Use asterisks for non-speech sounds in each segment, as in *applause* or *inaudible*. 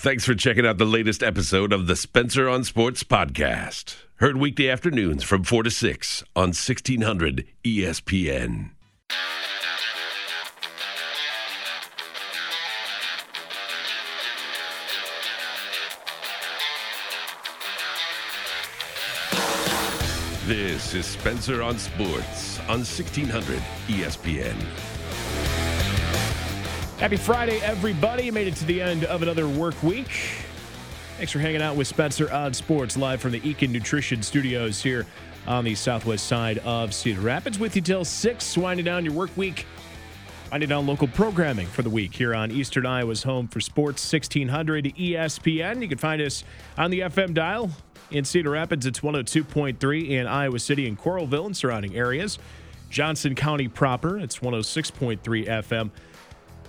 Thanks for checking out the latest episode of the Spencer on Sports podcast. Heard weekday afternoons from 4 to 6 on 1600 ESPN. This is Spencer on Sports on 1600 ESPN. Happy Friday, everybody. Made it to the end of another work week. Thanks for hanging out with Spencer on Sports live from the Eakin Nutrition Studios here on the southwest side of Cedar Rapids. With you till 6, winding down your work week. Winding down local programming for the week here on Eastern Iowa's home for sports, 1600 ESPN. You can find us on the FM dial in Cedar Rapids. It's 102.3 in Iowa City and Coralville and surrounding areas. Johnson County proper, it's 106.3 FM.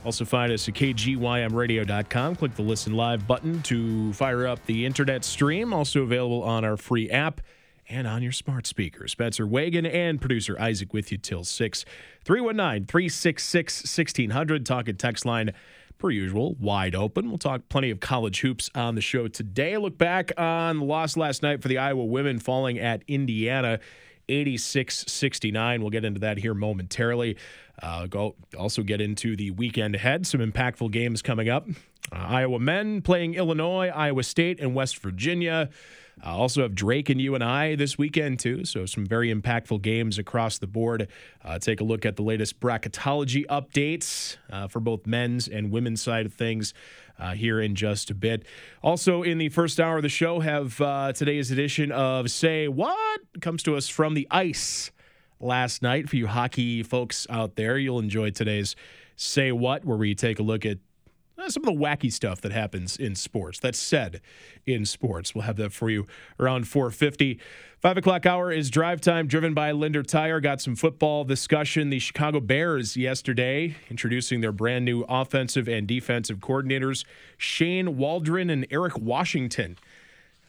Also find us at kgymradio.com. Click the listen live button to fire up the internet stream. Also available on our free app and on your smart speaker. Spencer Wagon and producer Isaac with you till 6. 319 366 1600. Talking text line per usual, wide open. We'll talk plenty of college hoops on the show today. Look back on the loss last night for the Iowa women falling at Indiana. 86 69. We'll get into that here momentarily. Uh, go also get into the weekend ahead. Some impactful games coming up. Uh, Iowa men playing Illinois, Iowa State, and West Virginia. Uh, also have Drake and UNI this weekend too. So some very impactful games across the board. Uh, take a look at the latest bracketology updates uh, for both men's and women's side of things. Uh, here in just a bit. Also, in the first hour of the show, have uh, today's edition of Say What comes to us from the ice last night. For you hockey folks out there, you'll enjoy today's Say What, where we take a look at uh, some of the wacky stuff that happens in sports. That's said in sports. We'll have that for you around 450. Five o'clock hour is drive time driven by Linder Tire. Got some football discussion. The Chicago Bears yesterday introducing their brand new offensive and defensive coordinators, Shane Waldron and Eric Washington.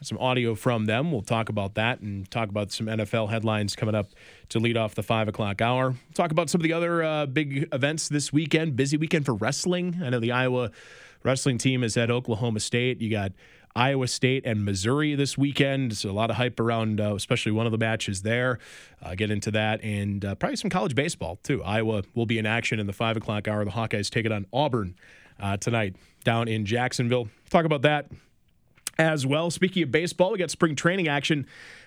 Some audio from them. We'll talk about that and talk about some NFL headlines coming up to lead off the five o'clock hour. Talk about some of the other uh, big events this weekend. Busy weekend for wrestling. I know the Iowa wrestling team is at Oklahoma State. You got Iowa State and Missouri this weekend. So a lot of hype around, uh, especially one of the matches there. Uh, get into that and uh, probably some college baseball too. Iowa will be in action in the five o'clock hour. The Hawkeyes take it on Auburn uh, tonight down in Jacksonville. Talk about that as well. Speaking of baseball, we got spring training action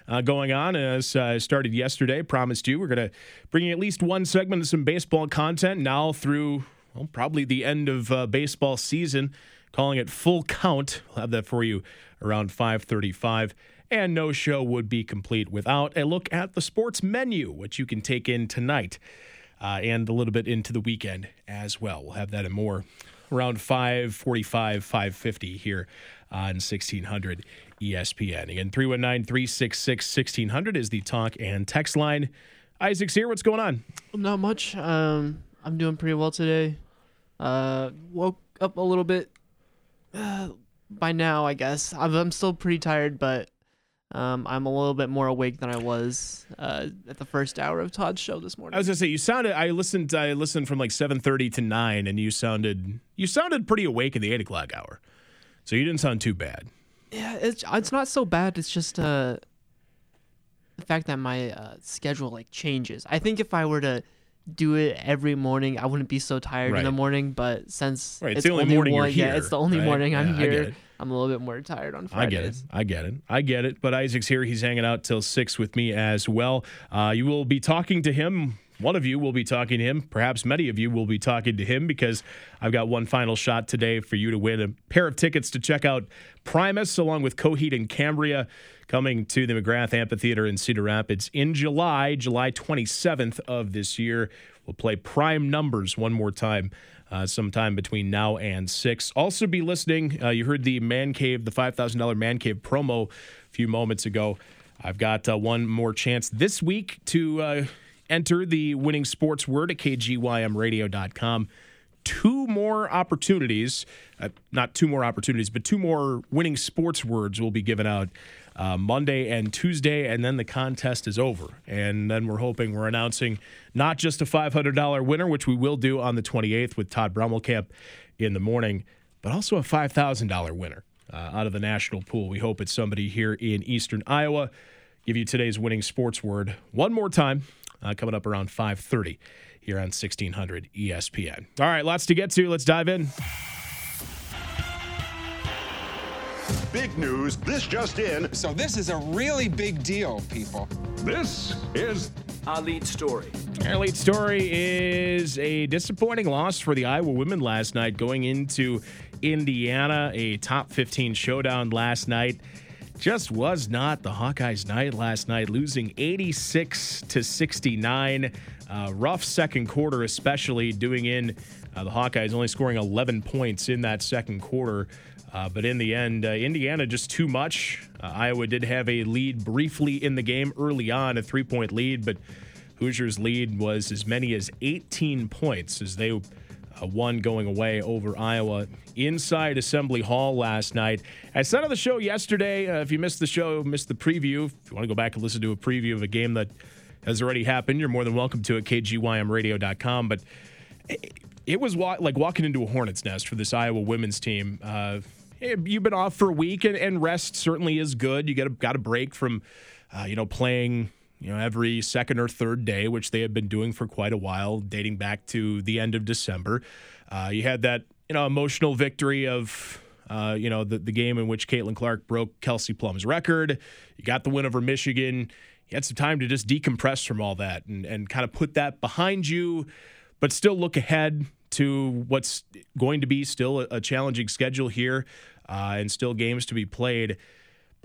uh, going on as uh, started yesterday. Promised you we're going to bring you at least one segment of some baseball content now through well, probably the end of uh, baseball season. Calling it full count. We'll have that for you around 5:35. And no show would be complete without a look at the sports menu, which you can take in tonight uh, and a little bit into the weekend as well. We'll have that and more around 5:45, 5:50 here on 1600 ESPN. Again, 319 366 1600 is the talk and text line. Isaac's here. What's going on? Not much. Um, I'm doing pretty well today. Uh, woke up a little bit uh, by now, I guess. I'm, I'm still pretty tired, but um, I'm a little bit more awake than I was uh, at the first hour of Todd's show this morning. I was gonna say you sounded. I listened. I listened from like 7:30 to nine, and you sounded. You sounded pretty awake in the eight o'clock hour. So you didn't sound too bad. Yeah, it's it's not so bad. It's just uh the fact that my uh, schedule like changes. I think if I were to do it every morning, I wouldn't be so tired Right. in the morning. But since Right, it's the only morning you're one, yeah, here, it's the only right? morning I'm Yeah, here. I'm a little bit more tired on I get it. I get it. I get it. But Isaac's here. He's hanging out till six with me as well. Uh, you will be talking to him. One of you will be talking to him. Perhaps many of you will be talking to him because I've got one final shot today for you to win a pair of tickets to check out Primus along with Coheed and Cambria coming to the McGrath Amphitheater in Cedar Rapids in July, July 27th of this year. We'll play prime numbers one more time uh, sometime between now and six. Also, be listening. Uh, you heard the Man Cave, the $5,000 Man Cave promo a few moments ago. I've got uh, one more chance this week to uh, enter the winning sports word at kgymradio.com. Two more opportunities, uh, not two more opportunities, but two more winning sports words will be given out uh, Monday and Tuesday, and then the contest is over. And then we're hoping we're announcing not just a $500 winner, which we will do on the 28th with Todd Brummelkamp in the morning, but also a $5,000 winner uh, out of the national pool. We hope it's somebody here in Eastern Iowa. Give you today's winning sports word one more time, uh, coming up around 5:30 here on 1600 ESPN. All right, lots to get to. Let's dive in. Big news. This just in. So this is a really big deal, people. This is our lead story. Our lead story is a disappointing loss for the Iowa women last night going into Indiana, a top 15 showdown last night. Just was not the Hawkeyes' night last night, losing 86 to 69. Uh, rough second quarter, especially doing in uh, the Hawkeyes only scoring 11 points in that second quarter. Uh, but in the end, uh, Indiana just too much. Uh, Iowa did have a lead briefly in the game early on, a three point lead, but Hoosiers' lead was as many as 18 points as they uh, one going away over Iowa inside Assembly Hall last night. I said on the show yesterday, uh, if you missed the show, missed the preview, if you want to go back and listen to a preview of a game that has already happened, you're more than welcome to at kgymradio.com. But it, it was wa- like walking into a hornet's nest for this Iowa women's team. Uh, you've been off for a week, and, and rest certainly is good. You get a, got a break from, uh, you know, playing you know, every second or third day, which they have been doing for quite a while, dating back to the end of December. Uh, you had that, you know, emotional victory of, uh, you know, the, the game in which Caitlin Clark broke Kelsey Plum's record. You got the win over Michigan. You had some time to just decompress from all that and, and kind of put that behind you, but still look ahead to what's going to be still a, a challenging schedule here uh, and still games to be played.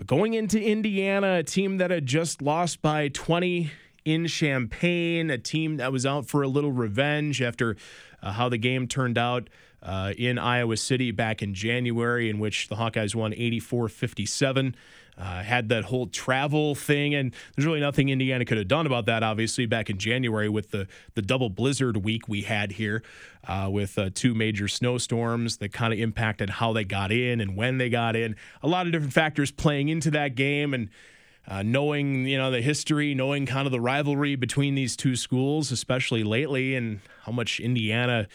But going into Indiana, a team that had just lost by 20 in Champaign, a team that was out for a little revenge after uh, how the game turned out uh, in Iowa City back in January, in which the Hawkeyes won 84 57. Uh, had that whole travel thing, and there's really nothing Indiana could have done about that. Obviously, back in January with the the double blizzard week we had here, uh, with uh, two major snowstorms that kind of impacted how they got in and when they got in. A lot of different factors playing into that game, and uh, knowing you know the history, knowing kind of the rivalry between these two schools, especially lately, and how much Indiana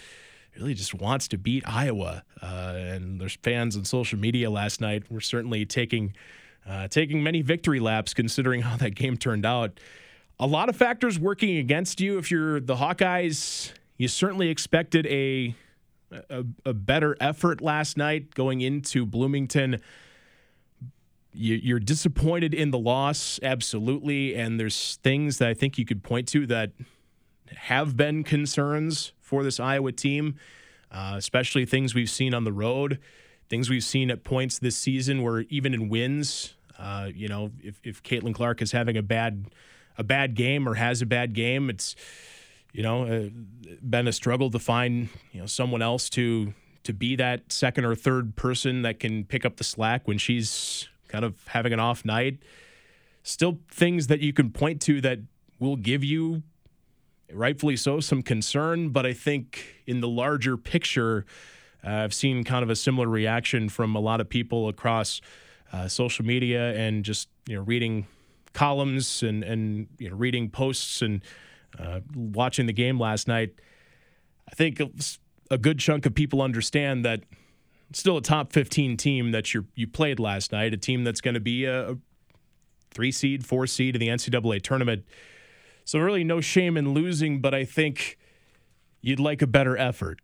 really just wants to beat Iowa. Uh, and there's fans on social media last night were certainly taking uh, taking many victory laps considering how that game turned out. A lot of factors working against you. If you're the Hawkeyes, you certainly expected a, a, a better effort last night going into Bloomington. You, are disappointed in the loss, absolutely. And there's things that I think you could point to that have been concerns for this Iowa team, uh, especially things we've seen on the road, things we've seen at points this season where even in wins, uh, you know, if, if Caitlin Clark is having a bad a bad game or has a bad game, it's you know uh, been a struggle to find you know someone else to to be that second or third person that can pick up the slack when she's kind of having an off night. Still things that you can point to that will give you rightfully so some concern, but I think in the larger picture, uh, I've seen kind of a similar reaction from a lot of people across uh, social media and just you know reading columns and and you know reading posts and uh, watching the game last night. I think a good chunk of people understand that still a top 15 team that you you played last night, a team that's going to be a, a three seed, four seed in the NCAA tournament. So really no shame in losing, but I think you'd like a better effort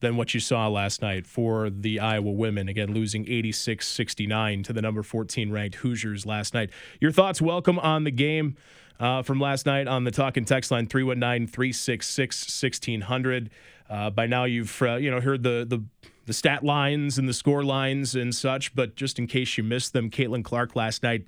than what you saw last night for the Iowa women. Again, losing 86 69 to the number 14 ranked Hoosiers last night. Your thoughts, welcome on the game uh, from last night on the talk and text line 319 366 1600. Uh, by now, you've uh, you know heard the, the the stat lines and the score lines and such, but just in case you missed them, Caitlin Clark last night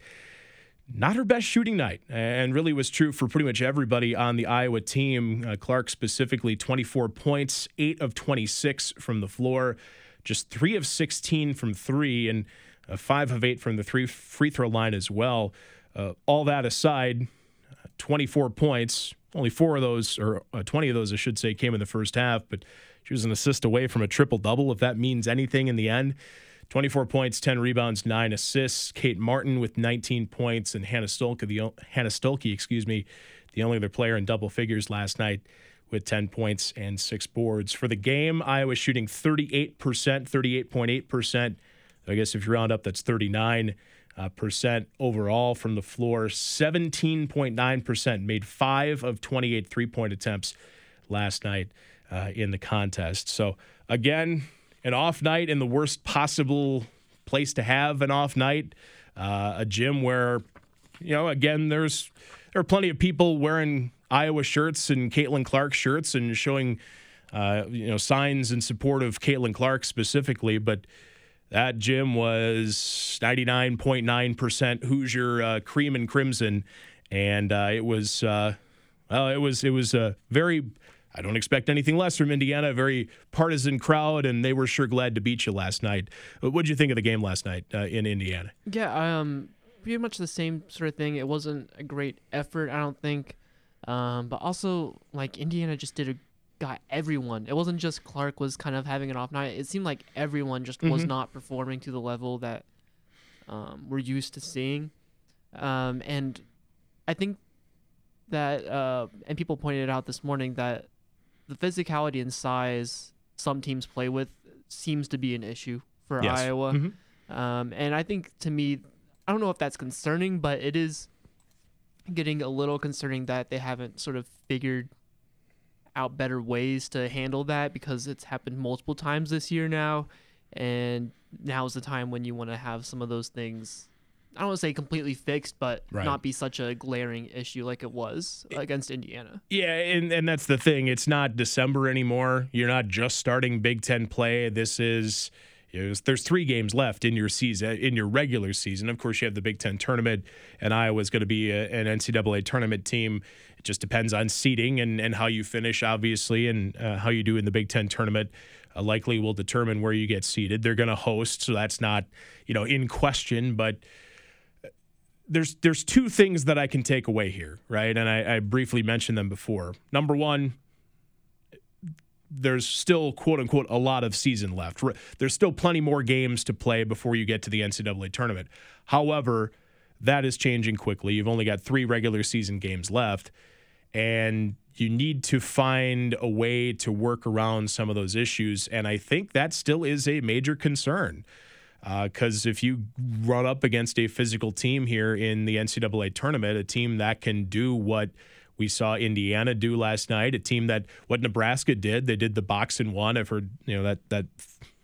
not her best shooting night, and really was true for pretty much everybody on the Iowa team. Uh, Clark specifically, 24 points, 8 of 26 from the floor, just 3 of 16 from 3, and uh, 5 of 8 from the three free throw line as well. Uh, all that aside, 24 points, only four of those, or uh, 20 of those, I should say, came in the first half, but she was an assist away from a triple double, if that means anything in the end. 24 points, 10 rebounds, 9 assists. Kate Martin with 19 points and Hannah Stuelke, the Hannah Stuelke, excuse me, the only other player in double figures last night with 10 points and six boards. For the game, Iowa shooting 38%, 38.8%. I guess if you round up, that's 39 uh, percent overall from the floor. 17.9% made five of 28 three point attempts last night uh, in the contest. So, again, an off night in the worst possible place to have an off night. Uh, a gym where, you know, again, there's there are plenty of people wearing Iowa shirts and Caitlin Clark shirts and showing, uh, you know, signs in support of Caitlin Clark specifically. But that gym was 99.9% Hoosier uh, cream and crimson, and uh, it was uh, well, it was it was a very. I don't expect anything less from Indiana. A very partisan crowd, and they were sure glad to beat you last night. What did you think of the game last night uh, in Indiana? Yeah, um, pretty much the same sort of thing. It wasn't a great effort, I don't think, um, but also like Indiana just did a got everyone. It wasn't just Clark was kind of having an off night. It seemed like everyone just was Mhm. not performing to the level that um, we're used to seeing. Um, and I think that, uh, and people pointed out this morning that the physicality and size some teams play with seems to be an issue for Yes. Iowa. Mhm. Um, and I think to me, I don't know if that's concerning, but it is getting a little concerning that they haven't sort of figured out better ways to handle that because it's happened multiple times this year now. And now is the time when you want to have some of those things, I don't want to say completely fixed, but Right. not be such a glaring issue like it was against Indiana. Yeah, and, and that's the thing. It's not December anymore. You're not just starting Big Ten play. This is there's three games left in your season, in your regular season. Of course, you have the Big Ten tournament, and Iowa's going to be a, an NCAA tournament team. It just depends on seeding and, and how you finish, obviously, and uh, how you do in the Big Ten tournament. Uh, likely will determine where you get seeded. They're going to host, so that's not you know in question, but there's there's two things that I can take away here, right? And I, I briefly mentioned them before. Number one, there's still quote unquote a lot of season left. There's still plenty more games to play before you get to the NCAA tournament. However, that is changing quickly. You've only got three regular season games left, and you need to find a way to work around some of those issues. And I think that still is a major concern because if you run up against a physical team here in the NCAA tournament, a team that can do what we saw Indiana do last night, a team that what Nebraska did, they did the box and one. I've heard you know that that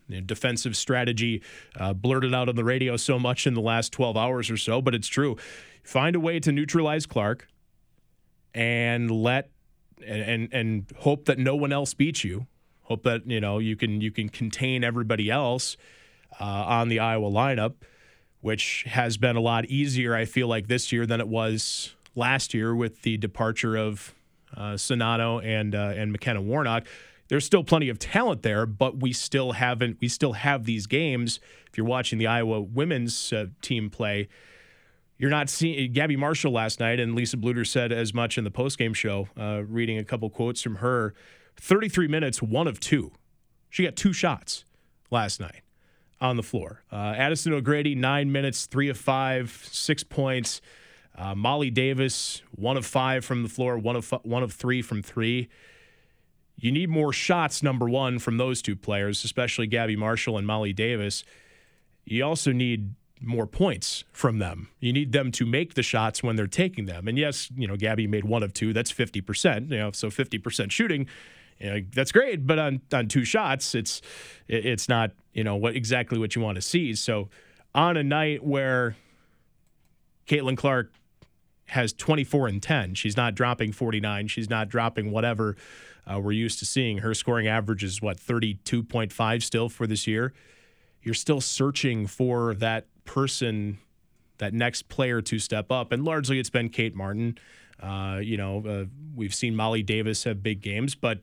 you know, defensive strategy uh, blurted out on the radio so much in the last 12 hours or so, but it's true. Find a way to neutralize Clark and let and and, and hope that no one else beats you. Hope that you know you can you can contain everybody else uh, on the Iowa lineup, which has been a lot easier, I feel like, this year than it was last year with the departure of uh, Czinano and uh, and McKenna Warnock. There's still plenty of talent there, but we still haven't. We still have these games. If you're watching the Iowa women's uh, team play, you're not seeing Gabby Marshall last night, and Lisa Bluder said as much in the postgame show, uh, reading a couple quotes from her. 33 minutes, one of two. She got two shots last night on the floor. Uh, Addison O'Grady, nine minutes, three of five, six points. Uh, Molly Davis, one of five from the floor, one of fi- one of three from three. You need more shots, number one, from those two players, especially Gabby Marshall and Molly Davis. You also need more points from them. You need them to make the shots when they're taking them. And yes, you know, Gabby made one of two. That's 50%. You know, so 50% shooting, you know, that's great. But on, on two shots, it's it's not, you know, what exactly what you want to see. So on a night where Caitlin Clark has 24 and 10, she's not dropping 49. She's not dropping whatever uh, we're used to seeing. Her scoring average is what, 32.5 still for this year? you're still searching for that person, that next player to step up. And largely it's been Kate Martin. Uh, you know, uh, we've seen Molly Davis have big games, but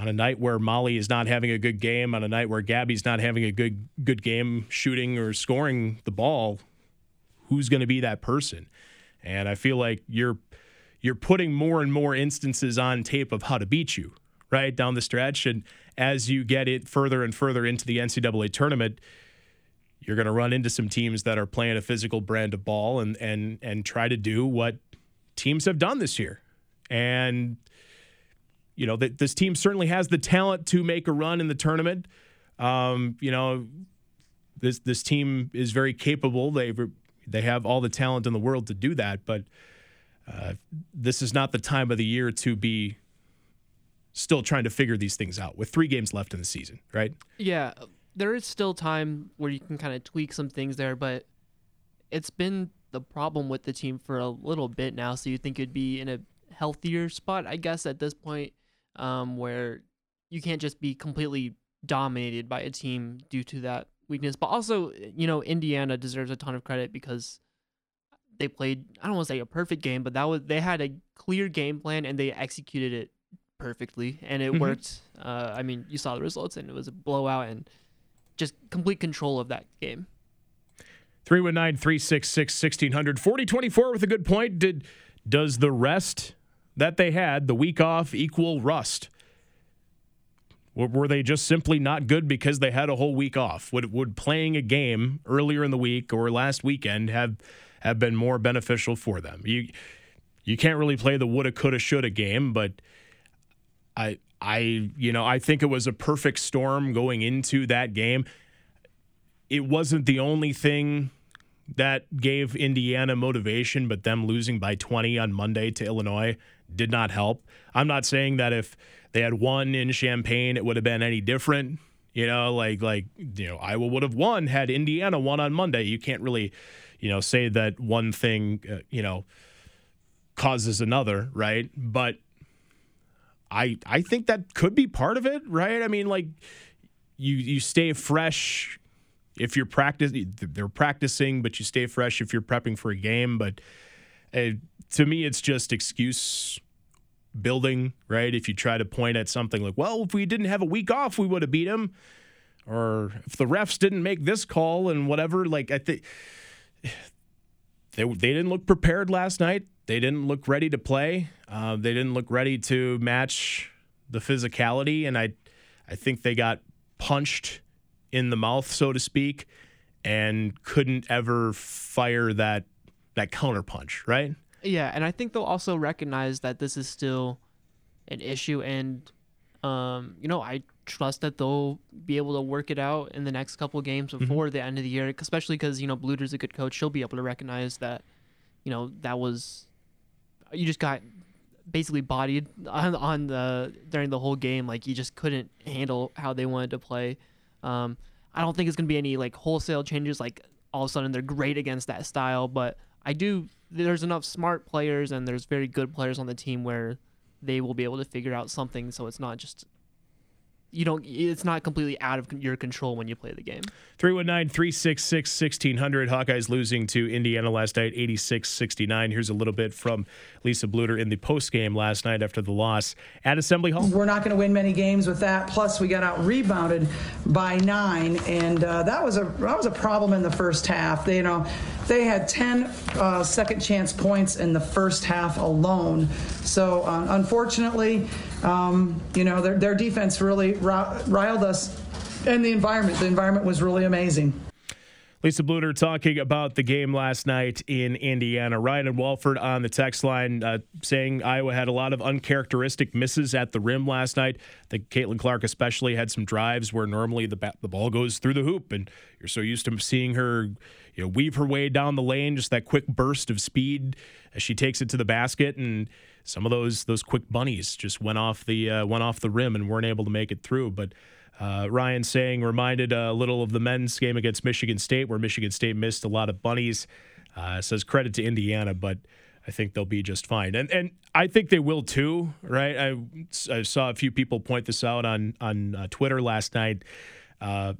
on a night where Molly is not having a good game, on a night where Gabby's not having a good good game shooting or scoring the ball, who's going to be that person? And I feel like you're you're putting more and more instances on tape of how to beat you, right down the stretch. And as you get it further and further into the NCAA tournament, you're going to run into some teams that are playing a physical brand of ball and and and try to do what teams have done this year. And you know, that this team certainly has the talent to make a run in the tournament. Um, you know, this this team is very capable. They they have all the talent in the world to do that, but uh, this is not the time of the year to be still trying to figure these things out with three games left in the season, right? Yeah, there is still time where you can kind of tweak some things there, but it's been the problem with the team for a little bit now. So you think it'd be in a healthier spot, I guess, at this point, um, where you can't just be completely dominated by a team due to that weakness. But also, you know, Indiana deserves a ton of credit because they played I don't want to say a perfect game, but that was they had a clear game plan and they executed it perfectly and it mm-hmm. worked. Uh, I mean, you saw the results and it was a blowout and just complete control of that game. 319 366 1600 40 24 with a good point. Did does the rest that they had, the week off, equal rust? Were they just simply not good because they had a whole week off? Would would playing a game earlier in the week or last weekend have have been more beneficial for them? You you can't really play the woulda, coulda, shoulda game, but I I you know I think it was a perfect storm going into that game. It wasn't the only thing that gave Indiana motivation, but them losing by 20 on Monday to Illinois did not help. I'm not saying that if they had won in Champaign, it would have been any different. You know, like like you know, Iowa would have won had Indiana won on Monday. You can't really, you know, say that one thing, uh, you know, causes another, right? But I I think that could be part of it, right? I mean, like you you stay fresh if you're practicing. They're practicing, but you stay fresh if you're prepping for a game. But uh, to me, it's just excuse building, right? If you try to point at something like, well, if we didn't have a week off, we would have beat them, or if the refs didn't make this call and whatever. Like I think they they didn't look prepared last night. They didn't look ready to play. Uh, they didn't look ready to match the physicality, and I, I think they got punched in the mouth, so to speak, and couldn't ever fire that that counterpunch. Right? Yeah, and I think they'll also recognize that this is still an issue, and um, you know, I trust that they'll be able to work it out in the next couple games mm-hmm. before mm-hmm. the end of the year, especially because you know Bluder's a good coach. She'll be able to recognize that, you know, that was you just got basically bodied on, on the during the whole game. Like you just couldn't handle how they wanted to play. Um, I don't think it's gonna be any like wholesale changes. Like all of a sudden they're great against that style, but I do. There's enough smart players and there's very good players on the team where they will be able to figure out something. So it's not just you don't it's not completely out of your control when you play the game. 319-366-1600 hawkeyes losing to indiana last night 86-69 here's a little bit from lisa bluder in the post game last night after the loss at assembly hall. We're not going to win many games with that. Plus we got out rebounded by nine and uh, that was a that was a problem in the first half. They you know they had 10 uh, second chance points in the first half alone. So uh, unfortunately um, you know, their, their defense really riled us, and the environment. The environment was really amazing. Lisa Bluder talking about the game last night in Indiana. Ryan and Walford on the text line uh, saying Iowa had a lot of uncharacteristic misses at the rim last night. Think Caitlin Clark especially had some drives where normally the ba- the ball goes through the hoop, and you're so used to seeing her, you know, weave her way down the lane, just that quick burst of speed as she takes it to the basket and some of those those quick bunnies just went off the uh, went off the rim and weren't able to make it through. But uh, Ryan saying reminded a little of the men's game against Michigan State, where Michigan State missed a lot of bunnies. Uh, says credit to Indiana, but I think they'll be just fine, and and I think they will too. Right? I, I saw a few people point this out on on uh, Twitter last night. Uh,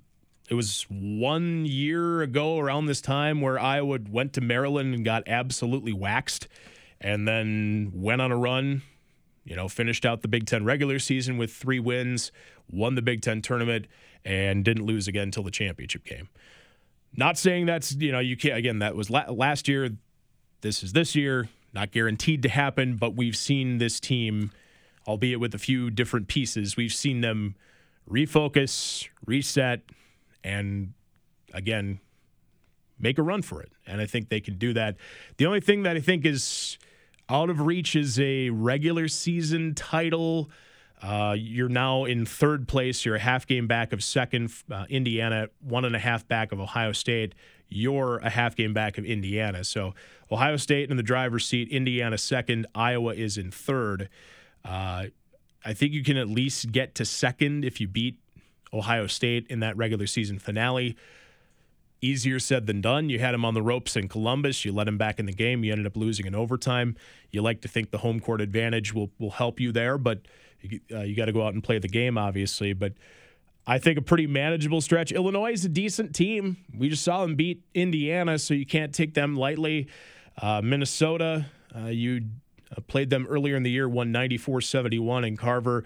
it was one year ago around this time where Iowa went to Maryland and got absolutely waxed and then went on a run. You know, finished out the Big Ten regular season with three wins, won the Big Ten tournament, and didn't lose again until the championship game. Not saying that's, you know, you can't, again, that was la- last year. This is this year. Not guaranteed to happen, but we've seen this team, albeit with a few different pieces, we've seen them refocus, reset, and again, make a run for it. And I think they can do that. The only thing that I think is out of reach is a regular season title. Uh, you're now in third place. You're a half game back of second. Uh, Indiana, one and a half back of Ohio State. You're a half game back of Indiana. So Ohio State in the driver's seat, Indiana second, Iowa is in third. Uh, I think you can at least get to second if you beat Ohio State in that regular season finale. Easier said than done. You had him on the ropes in Columbus. You let him back in the game. You ended up losing in overtime. You like to think the home court advantage will will help you there, but you, uh, you got to go out and play the game, obviously. But I think a pretty manageable stretch. Illinois is a decent team. We just saw them beat Indiana, so you can't take them lightly. Uh, Minnesota, uh, you uh, played them earlier in the year, won 94 71 in Carver.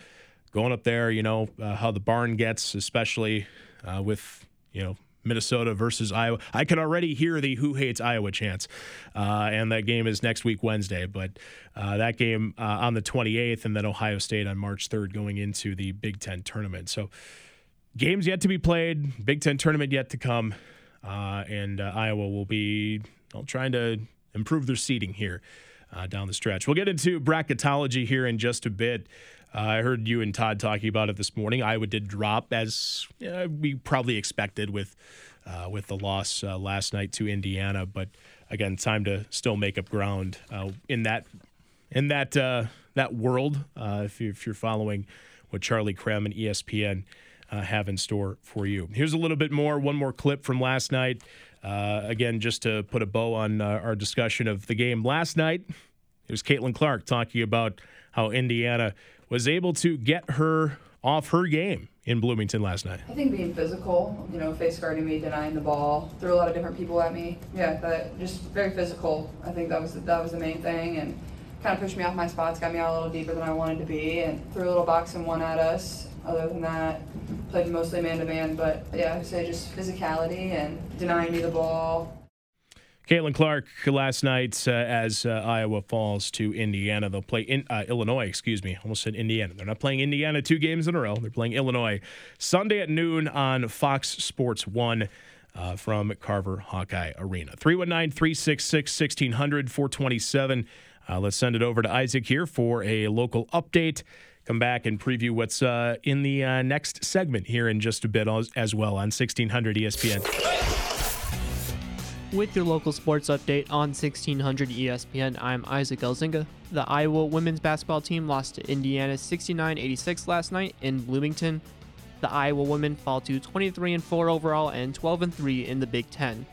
Going up there, you know, uh, how the barn gets, especially uh, with, you know, Minnesota versus Iowa. I can already hear the "Who hates Iowa" chants, uh, and that game is next week Wednesday. But uh, that game uh, on the 28th, and then Ohio State on March 3rd, going into the Big Ten tournament. So games yet to be played, Big Ten tournament yet to come, uh, and uh, Iowa will be well, trying to improve their seating here. Uh, down the stretch. We'll get into bracketology here in just a bit. Uh, I heard you and Todd talking about it this morning. Iowa did drop as uh, we probably expected with uh, with the loss uh, last night to Indiana, but again, time to still make up ground uh, in that in that that world. if, you, you're following what Charlie Creme and ESPN have in store for you, here's a little bit more. One more clip from last night. again, just to put a bow on our discussion of the game last night. It was Caitlin Clark talking about how Indiana was able to get her off her game in Bloomington last night. I think being physical, you know, face guarding me, denying the ball, threw a lot of different people at me. Yeah, that just very physical. I think that was that was the main thing, and kind of pushed me off my spots, got me out a little deeper than I wanted to be, and threw a little box and one at us. Other than that, played mostly man to man, but yeah, I would say just physicality and denying me the ball, Caitlin Clark last night uh, as uh, Iowa falls to Indiana. They'll play in uh, Illinois, excuse me. Almost said Indiana. They're not playing Indiana two games in a row. They're playing Illinois Sunday at noon on Fox Sports 1 uh, from Carver Hawkeye Arena. 319 366 1600 427. Uh, let's send it over to Isaac here for a local update. Come back and preview what's uh, in the next segment here in just a bit as well on 1600 ESPN. With your local sports update on 1600 ESPN, I'm Isaac Elzinga. The Iowa women's basketball team lost to Indiana 69 86 last night in Bloomington. The Iowa women fall to 23 4 overall and 12 3 in the Big Ten.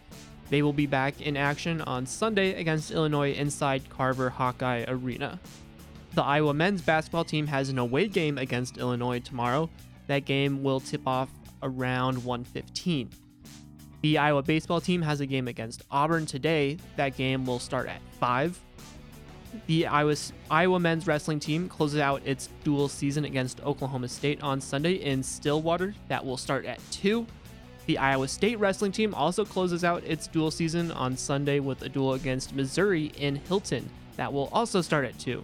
They will be back in action on Sunday against Illinois inside Carver Hawkeye Arena. The Iowa men's basketball team has an away game against Illinois tomorrow. That game will tip off around 115. The Iowa baseball team has a game against Auburn today. That game will start at 5. The Iowa, Iowa men's wrestling team closes out its dual season against Oklahoma State on Sunday in Stillwater. That will start at 2. The Iowa State wrestling team also closes out its dual season on Sunday with a duel against Missouri in Hilton. That will also start at 2.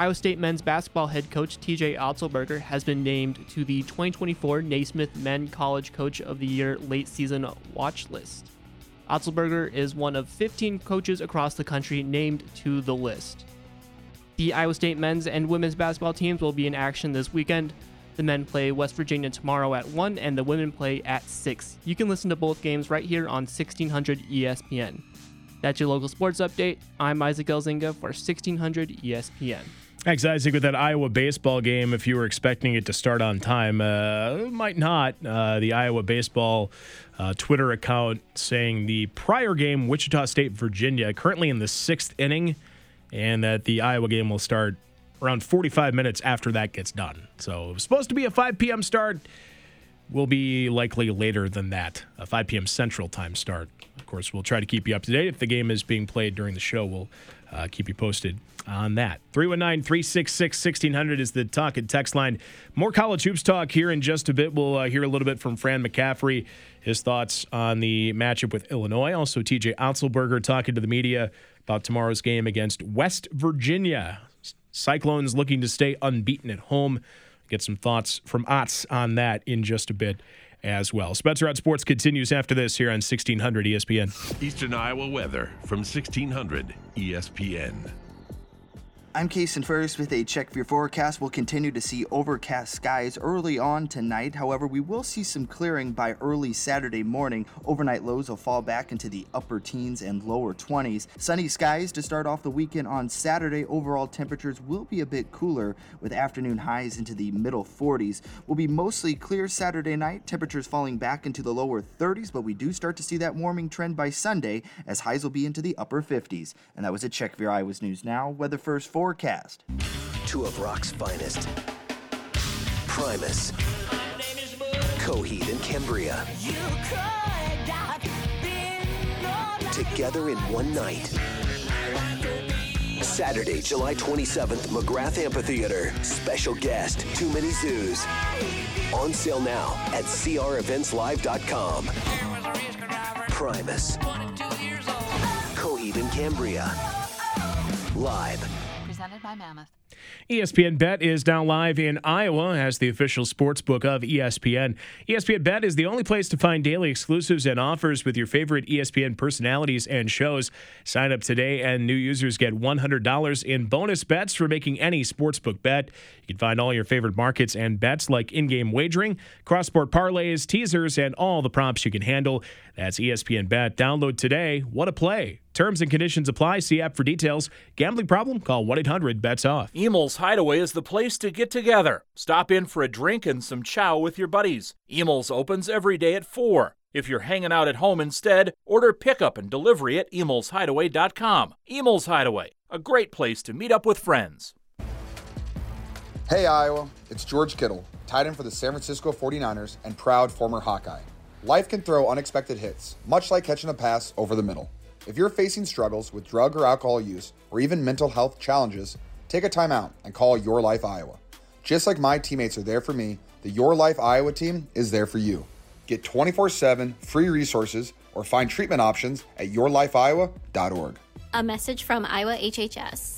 Iowa State men's basketball head coach TJ Otzelberger has been named to the 2024 Naismith Men College Coach of the Year late season watch list. Otzelberger is one of 15 coaches across the country named to the list. The Iowa State men's and women's basketball teams will be in action this weekend. The men play West Virginia tomorrow at 1 and the women play at 6. You can listen to both games right here on 1600 ESPN. That's your local sports update. I'm Isaac Elzinga for 1600 ESPN. Thanks, Isaac. With that Iowa baseball game, if you were expecting it to start on time, uh, might not. Uh, the Iowa baseball uh, Twitter account saying the prior game, Wichita State, Virginia, currently in the sixth inning, and that the Iowa game will start around 45 minutes after that gets done. So supposed to be a 5 p.m. start. Will be likely later than that, a 5 p.m. Central Time start. Of course, we'll try to keep you up to date. If the game is being played during the show, we'll uh, keep you posted on that. 319 366 1600 is the talk and text line. More college hoops talk here in just a bit. We'll uh, hear a little bit from Fran McCaffrey, his thoughts on the matchup with Illinois. Also, TJ Otzelberger talking to the media about tomorrow's game against West Virginia. Cyclones looking to stay unbeaten at home. Get some thoughts from Otz on that in just a bit as well. Spencer on Sports continues after this here on 1600 ESPN. Eastern Iowa weather from 1600 ESPN. I'm Kason First with a check for your forecast. We'll continue to see overcast skies early on tonight. However, we will see some clearing by early Saturday morning. Overnight lows will fall back into the upper teens and lower 20s. Sunny skies to start off the weekend on Saturday. Overall temperatures will be a bit cooler with afternoon highs into the middle 40s. Will be mostly clear Saturday night. Temperatures falling back into the lower 30s, but we do start to see that warming trend by Sunday as highs will be into the upper 50s. And that was a check for your Iowa's News Now. Weather first forecast. Two of rock's finest. Primus. Coheed and Cambria. Together in one night. Saturday, July 27th, McGrath Amphitheater. Special guest, Too Many Zoos. On sale now at creventslive.com. Primus. Coheed and Cambria. Live. Presented by Mammoth. ESPN Bet is now live in Iowa as the official sports book of ESPN. ESPN Bet is the only place to find daily exclusives and offers with your favorite ESPN personalities and shows. Sign up today, and new users get $100 in bonus bets for making any sportsbook bet. You can find all your favorite markets and bets like in game wagering, cross sport parlays, teasers, and all the props you can handle. That's ESPN Bet. Download today. What a play! Terms and conditions apply. See app for details. Gambling problem? Call 1 800 bets off. Emil's Hideaway is the place to get together. Stop in for a drink and some chow with your buddies. Emil's opens every day at 4. If you're hanging out at home instead, order pickup and delivery at emilshideaway.com. Emil's Hideaway, a great place to meet up with friends. Hey Iowa, it's George Kittle, tight end for the San Francisco 49ers and proud former Hawkeye. Life can throw unexpected hits, much like catching a pass over the middle. If you're facing struggles with drug or alcohol use or even mental health challenges, take a time out and call Your Life Iowa. Just like my teammates are there for me, the Your Life Iowa team is there for you. Get 24 7 free resources or find treatment options at yourlifeiowa.org. A message from Iowa HHS.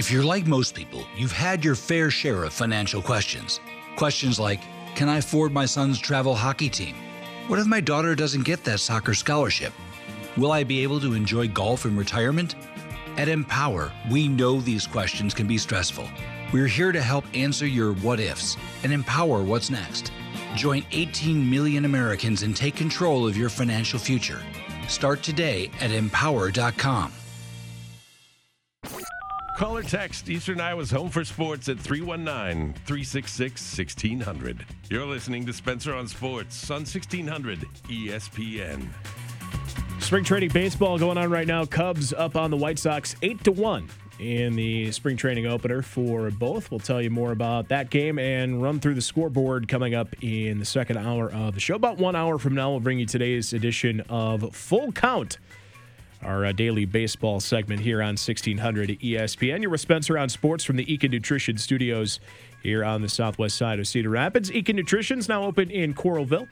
If you're like most people, you've had your fair share of financial questions. Questions like Can I afford my son's travel hockey team? What if my daughter doesn't get that soccer scholarship? Will I be able to enjoy golf in retirement? At Empower, we know these questions can be stressful. We're here to help answer your what ifs and empower what's next. Join 18 million Americans and take control of your financial future. Start today at empower.com. Call or text Eastern Iowa's Home for Sports at 319 366 1600. You're listening to Spencer on Sports on 1600 ESPN. Spring training baseball going on right now. Cubs up on the White Sox 8 to 1 in the spring training opener for both. We'll tell you more about that game and run through the scoreboard coming up in the second hour of the show. About one hour from now, we'll bring you today's edition of Full Count our uh, daily baseball segment here on 1600 ESPN. You're with Spencer on sports from the Eakin Nutrition Studios here on the southwest side of Cedar Rapids. Eakin Nutrition's now open in Coralville.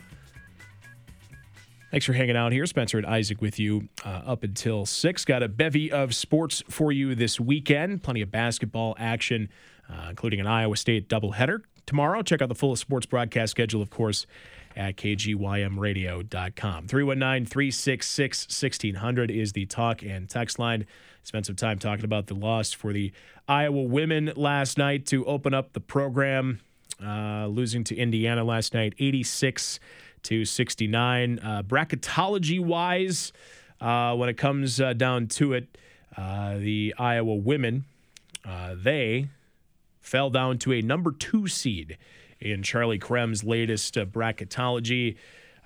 Thanks for hanging out here. Spencer and Isaac with you uh, up until 6. Got a bevy of sports for you this weekend. Plenty of basketball action, uh, including an Iowa State doubleheader tomorrow. Check out the full sports broadcast schedule, of course, at kgymradio.com. 319 366 1600 is the talk and text line. Spent some time talking about the loss for the Iowa women last night to open up the program, uh, losing to Indiana last night, 86 to 69. Uh, bracketology wise, uh, when it comes uh, down to it, uh, the Iowa women, uh, they fell down to a number two seed in Charlie Creme's latest uh, bracketology.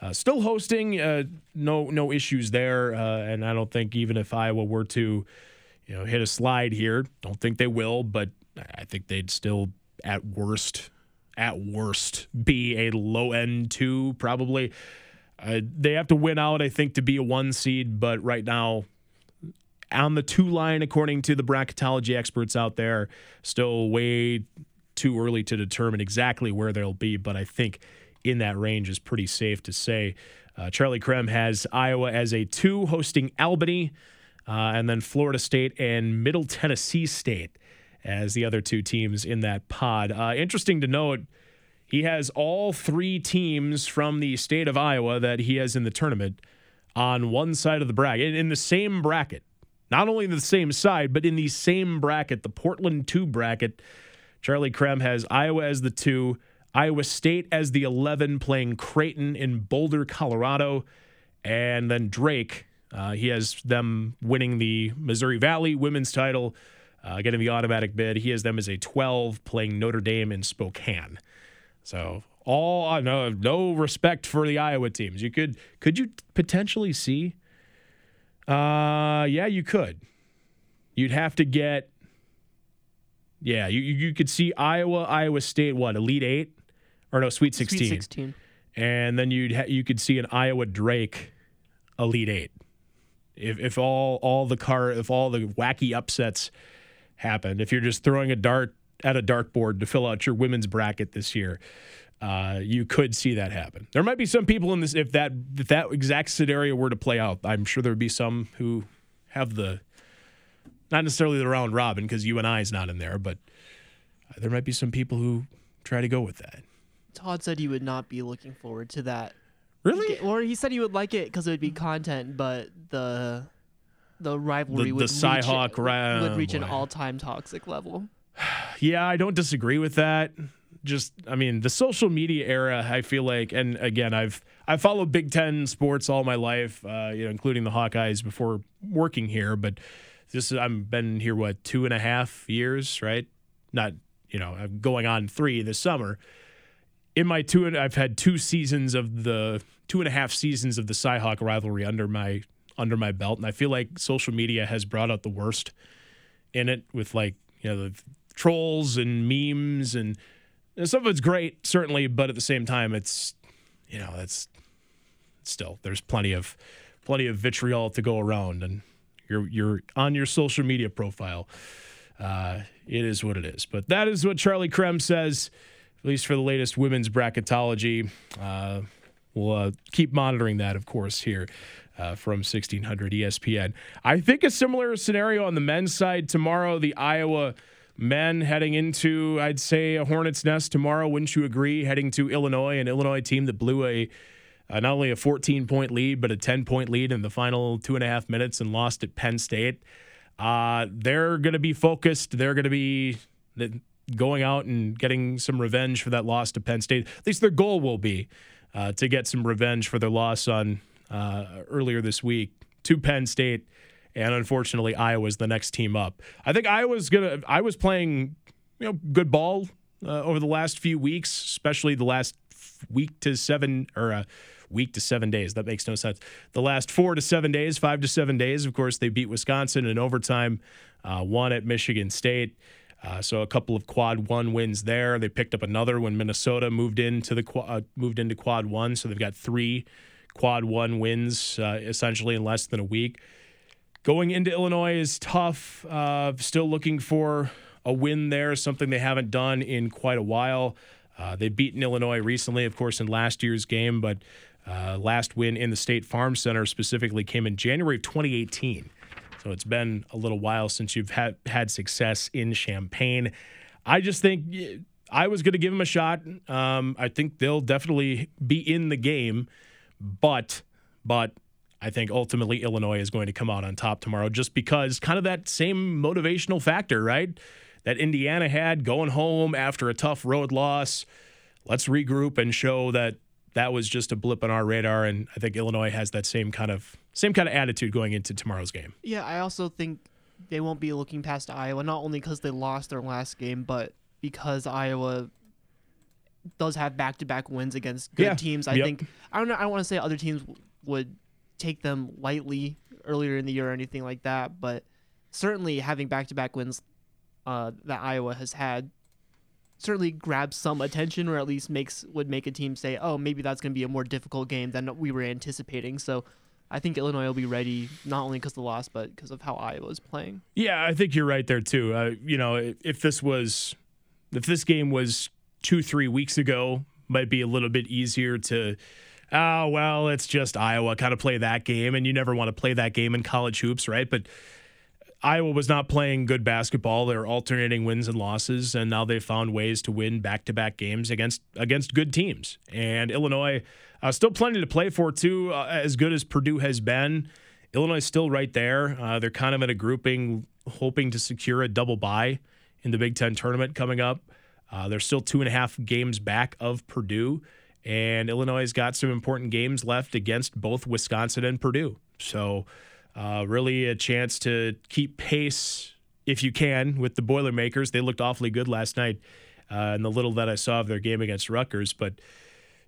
Uh, still hosting, uh, no no issues there, uh, and I don't think even if Iowa were to, you know, hit a slide here, don't think they will, but I think they'd still at worst, at worst, be a low end two probably. Uh, they have to win out, I think, to be a one seed, but right now, on the two line, according to the bracketology experts out there. Still way too early to determine exactly where they'll be, but I think in that range is pretty safe to say. Uh, Charlie Creme has Iowa as a two, hosting Albany, uh, and then Florida State and Middle Tennessee State as the other two teams in that pod. Uh, interesting to note, he has all three teams from the state of Iowa that he has in the tournament on one side of the bracket, in the same bracket. Not only the same side, but in the same bracket, the Portland 2 bracket. Charlie Creme has Iowa as the 2, Iowa State as the 11, playing Creighton in Boulder, Colorado. And then Drake, uh, he has them winning the Missouri Valley women's title, uh, getting the automatic bid. He has them as a 12, playing Notre Dame in Spokane. So all uh, no no respect for the Iowa teams. You could could you potentially see? Uh, yeah, you could. You'd have to get. Yeah, you you could see Iowa, Iowa State, what Elite Eight, or no Sweet Sixteen. Sweet 16. And then you'd ha- you could see an Iowa Drake, Elite Eight. If if all all the car if all the wacky upsets happen, if you're just throwing a dart at a dartboard to fill out your women's bracket this year, uh, you could see that happen. There might be some people in this if that if that exact scenario were to play out. I'm sure there would be some who have the not necessarily the round robin because UNI is not in there, but there might be some people who try to go with that. Todd said he would not be looking forward to that. Really? Or he said he would like it because it would be content, but the the rivalry The- would the reach, ri- would reach an all-time toxic level. *sighs* Yeah, I don't disagree with that. Just, I mean, the social media era. I feel like, and again, I've I followed Big Ten sports all my life, uh, you know, including the Hawkeyes before working here. But this, is- I've been here what two and a half years, right? Not, you know, I'm going on three this summer. In my two, I've had two seasons of the two and a half seasons of the Cyhawk rivalry under my under my belt, and I feel like social media has brought out the worst in it with like you know the trolls and memes and, and some of it's great certainly but at the same time it's you know that's still there's plenty of plenty of vitriol to go around and you're you're on your social media profile. Uh, it is what it is. But that is what charlie creme says at least for the latest women's bracketology. Uh, we'll uh, keep monitoring that of course here uh, from 1600 espn i think a similar scenario on the men's side tomorrow. The iowa men heading into i'd say a hornet's nest tomorrow wouldn't you agree? Heading to illinois an illinois team that blew a uh, not only a 14 point lead, but a 10 point lead in the final two and a half minutes and lost at Penn State. Uh, they're going to be focused. They're going to be going out and getting some revenge for that loss to Penn State. At least their goal will be uh, to get some revenge for their loss on uh, earlier this week to Penn State. And unfortunately, Iowa's the next team up. I think Iowa's gonna. Iowa's playing, you know, good ball uh, over the last few weeks, especially the last week to seven or uh, week to seven days. That makes no sense. The last four to seven days, five to seven days. Of course, they beat Wisconsin in overtime, uh, one at Michigan State. Uh, so a couple of quad one wins there. They picked up another when Minnesota moved into the uh, moved into quad one. So they've got three quad one wins uh, essentially in less than a week. Going into Illinois is tough. Uh, still looking for a win there, something they haven't done in quite a while. Uh, they've beaten Illinois recently, of course, in last year's game, but uh, last win in the State Farm Center specifically came in January of 2018. So it's been a little while since you've had, had success in Champaign. I just think I was going to give them a shot. Um, I think they'll definitely be in the game, but but I think ultimately Illinois is going to come out on top tomorrow just because kind of that same motivational factor, right? That Indiana had going home after a tough road loss. Let's regroup and show that that was just a blip on our radar and I think Illinois has that same kind of same kind of attitude going into tomorrow's game. Yeah, I also think they won't be looking past Iowa, not only because they lost their last game, but because Iowa does have back-to-back wins against good Yeah. teams. I Yep. think I don't know. I don't want to say other teams would take them lightly earlier in the year or anything like that, but certainly having back-to-back wins uh, that Iowa has had certainly grabs some attention, or at least makes would make a team say, "Oh, maybe that's going to be a more difficult game than we were anticipating." So. I think Illinois will be ready not only because of the loss, but because of how Iowa is playing. Yeah, I think you're right there too. Uh, you know, if this was, if this game was two, three weeks ago, might be a little bit easier to. Oh well, it's just Iowa. Kind of play that game, and you never want to play that game in college hoops, right? But Iowa was not playing good basketball. They're alternating wins and losses, and now they've found ways to win back-to-back games against against good teams. And Illinois, uh, still plenty to play for too. Uh, as good as Purdue has been, Illinois is still right there. Uh, they're kind of in a grouping, hoping to secure a double bye in the Big Ten tournament coming up. Uh, they're still two and a half games back of Purdue, and Illinois has got some important games left against both Wisconsin and Purdue. So. Uh, really a chance to keep pace if you can with the Boilermakers. They looked awfully good last night uh, in the little that I saw of their game against Rutgers, but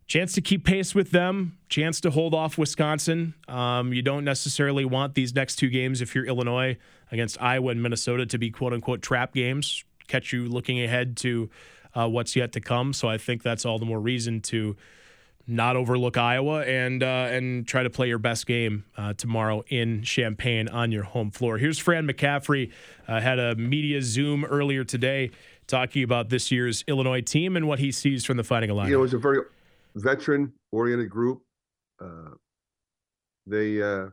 chance to keep pace with them, chance to hold off Wisconsin. Um, you don't necessarily want these next two games if you're Illinois against Iowa and Minnesota to be quote unquote trap games, catch you looking ahead to uh, what's yet to come. So I think that's all the more reason to not overlook Iowa and uh, and try to play your best game uh, tomorrow in Champaign on your home floor. Here's Fran McCaffery uh, had a media Zoom earlier today talking about this year's Illinois team and what he sees from the Fighting Illini. You know, a very veteran-oriented group. Uh, they uh,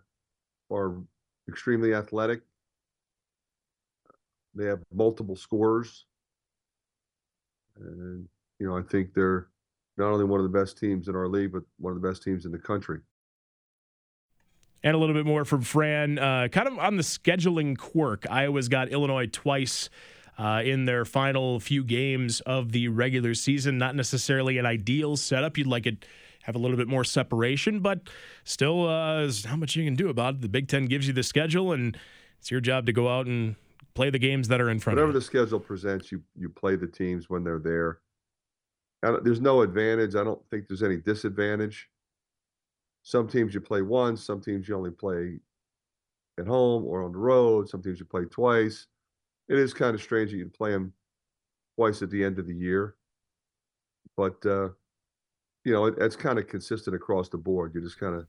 are extremely athletic. They have multiple scores, and you know, I think they're not only one of the best teams in our league, but one of the best teams in the country. And a little bit more from Fran, uh, kind of on the scheduling quirk. Iowa's got Illinois twice uh, in their final few games of the regular season. Not necessarily an ideal setup. You'd like it have a little bit more separation, but still, uh, how much you can do about it. The Big Ten gives you the schedule, and it's your job to go out and play the games that are in front Whatever of you. Whatever the schedule presents, you you play the teams when they're there. There's no advantage. I don't think there's any disadvantage. Some teams you play once, some teams you only play at home or on the road. Some teams you play twice. It is kind of strange that you play them twice at the end of the year, but uh, you know it, it's kind of consistent across the board. You just kind of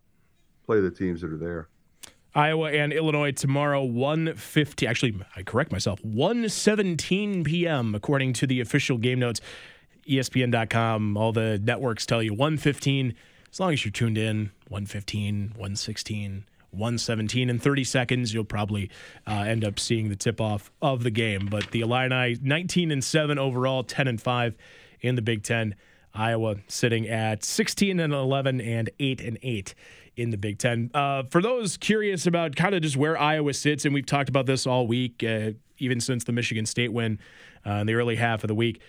play the teams that are there. Iowa and Illinois tomorrow, 1.50. Actually, I correct myself, 1.17 p.m., according to the official game notes. ESPN.com, all the networks tell you 115. As long as you're tuned in, 115, 116, 117 in 30 seconds, you'll probably uh, end up seeing the tip off of the game. But the Illini, 19 and 7 overall, 10 and 5 in the Big Ten. Iowa sitting at 16 and 11 and 8 and 8 in the Big Ten. Uh, for those curious about kind of just where Iowa sits, and we've talked about this all week, uh, even since the Michigan State win uh, in the early half of the week.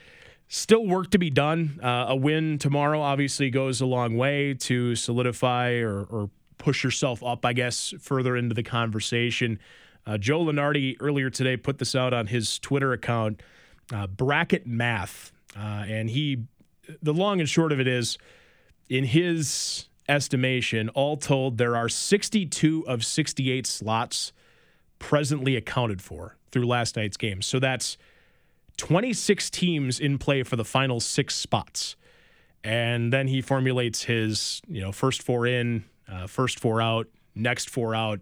Still work to be done. Uh, a win tomorrow obviously goes a long way to solidify or, or push yourself up, I guess, further into the conversation. Uh, Joe Lunardi earlier today put this out on his Twitter account, uh, bracket math, uh, and he, the long and short of it is, in his estimation, all told, there are 62 of 68 slots presently accounted for through last night's game. So that's 26 teams in play for the final six spots. And then he formulates his, you know, first four in, uh, first four out, next four out,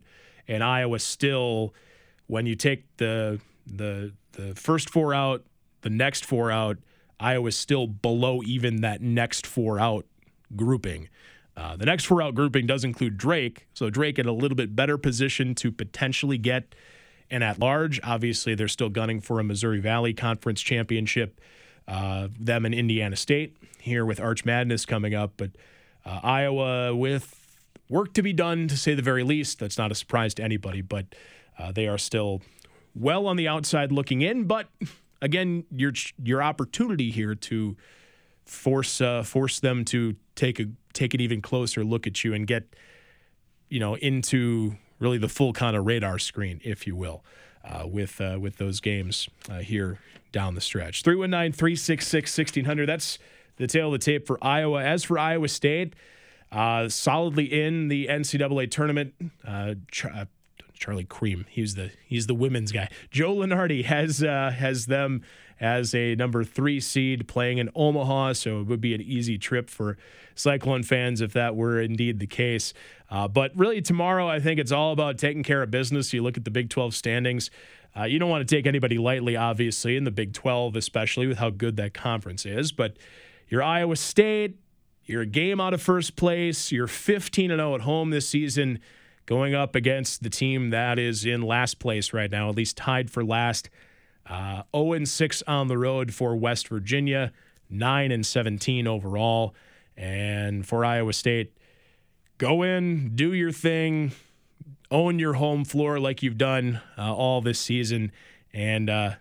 and Iowa still, when you take the the the first four out, the next four out, Iowa's still below even that next four out grouping. Uh, the next four out grouping does include Drake, so Drake in a little bit better position to potentially get an at large. Obviously, they're still gunning for a Missouri Valley Conference championship. Uh, them and Indiana State here with Arch Madness coming up, but uh, Iowa with work to be done to say the very least. That's not a surprise to anybody, but uh, they are still well on the outside looking in. But again, your your opportunity here to force uh, force them to take a take an even closer look at you and get you know into really the full kind of radar screen, if you will, uh, with uh, with those games uh, here down the stretch. 319 366 1600. That's the tail of the tape for Iowa. As for Iowa State, uh, solidly in the NCAA tournament. Uh, tr- Charlie Creme. He's the he's the women's guy. Joe Lunardi has uh, has them as a number three seed playing in Omaha, so it would be an easy trip for Cyclone fans if that were indeed the case. Uh, but really, tomorrow I think it's all about taking care of business. You look at the Big 12 standings. Uh, you don't want to take anybody lightly, obviously, in the Big 12, especially with how good that conference is. But you're Iowa State, you're a game out of first place, you're 15 and 0 at home this season going up against the team that is in last place right now, at least tied for last. Uh, 0 and 6 on the road for West Virginia, 9 and 17 overall. And for Iowa State, go in, do your thing, own your home floor like you've done uh, all this season, and uh,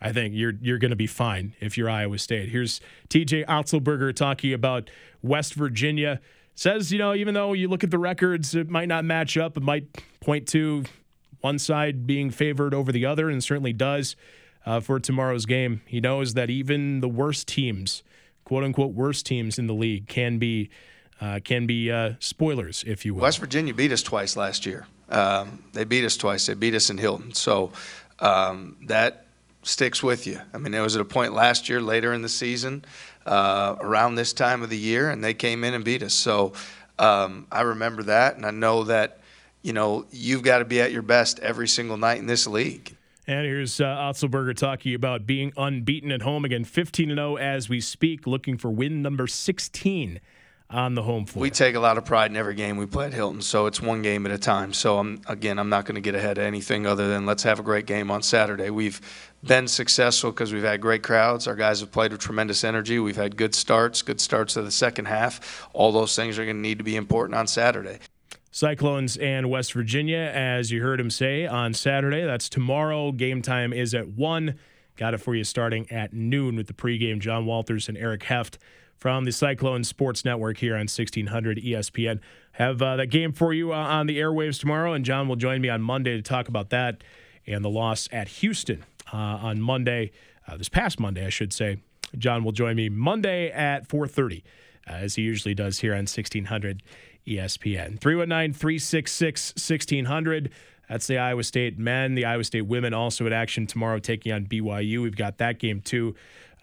I think you're you're going to be fine if you're Iowa State. Here's TJ Otzelberger talking about West Virginia says, you know, even though you look at the records, it might not match up. It might point to one side being favored over the other, and certainly does uh, for tomorrow's game. He knows that even the worst teams, quote unquote, worst teams in the league, can be uh, can be uh, spoilers, if you will. West Virginia beat us twice last year. Um, they beat us twice. They beat us in Hilton. So um, that sticks with you. I mean, there was at a point last year, later in the season, uh, around this time of the year, and they came in and beat us. So um, I remember that, and I know that you know you've got to be at your best every single night in this league. And here's uh, Otzelberger talking about being unbeaten at home again, 15 0 as we speak, looking for win number 16 on the home floor. We take a lot of pride in every game we play at Hilton, so it's one game at a time. So I'm again, I'm not going to get ahead of anything other than let's have a great game on Saturday. We've been successful because we've had great crowds. Our guys have played with tremendous energy. We've had good starts, good starts of the second half. All those things are going to need to be important on Saturday. Cyclones and West Virginia, as you heard him say on Saturday. That's tomorrow. Game time is at 1. Got it for you starting at noon with the pregame. John Walters and Eric Heft from the Cyclone Sports Network here on 1600 ESPN. Have uh, that game for you uh, on the airwaves tomorrow, and John will join me on Monday to talk about that and the loss at Houston uh, on Monday, uh, this past Monday, I should say. John will join me Monday at 4:30, uh, as he usually does here on 1600 ESPN. 319-366-1600. That's the Iowa State men. The Iowa State women also at action tomorrow, taking on BYU. We've got that game too,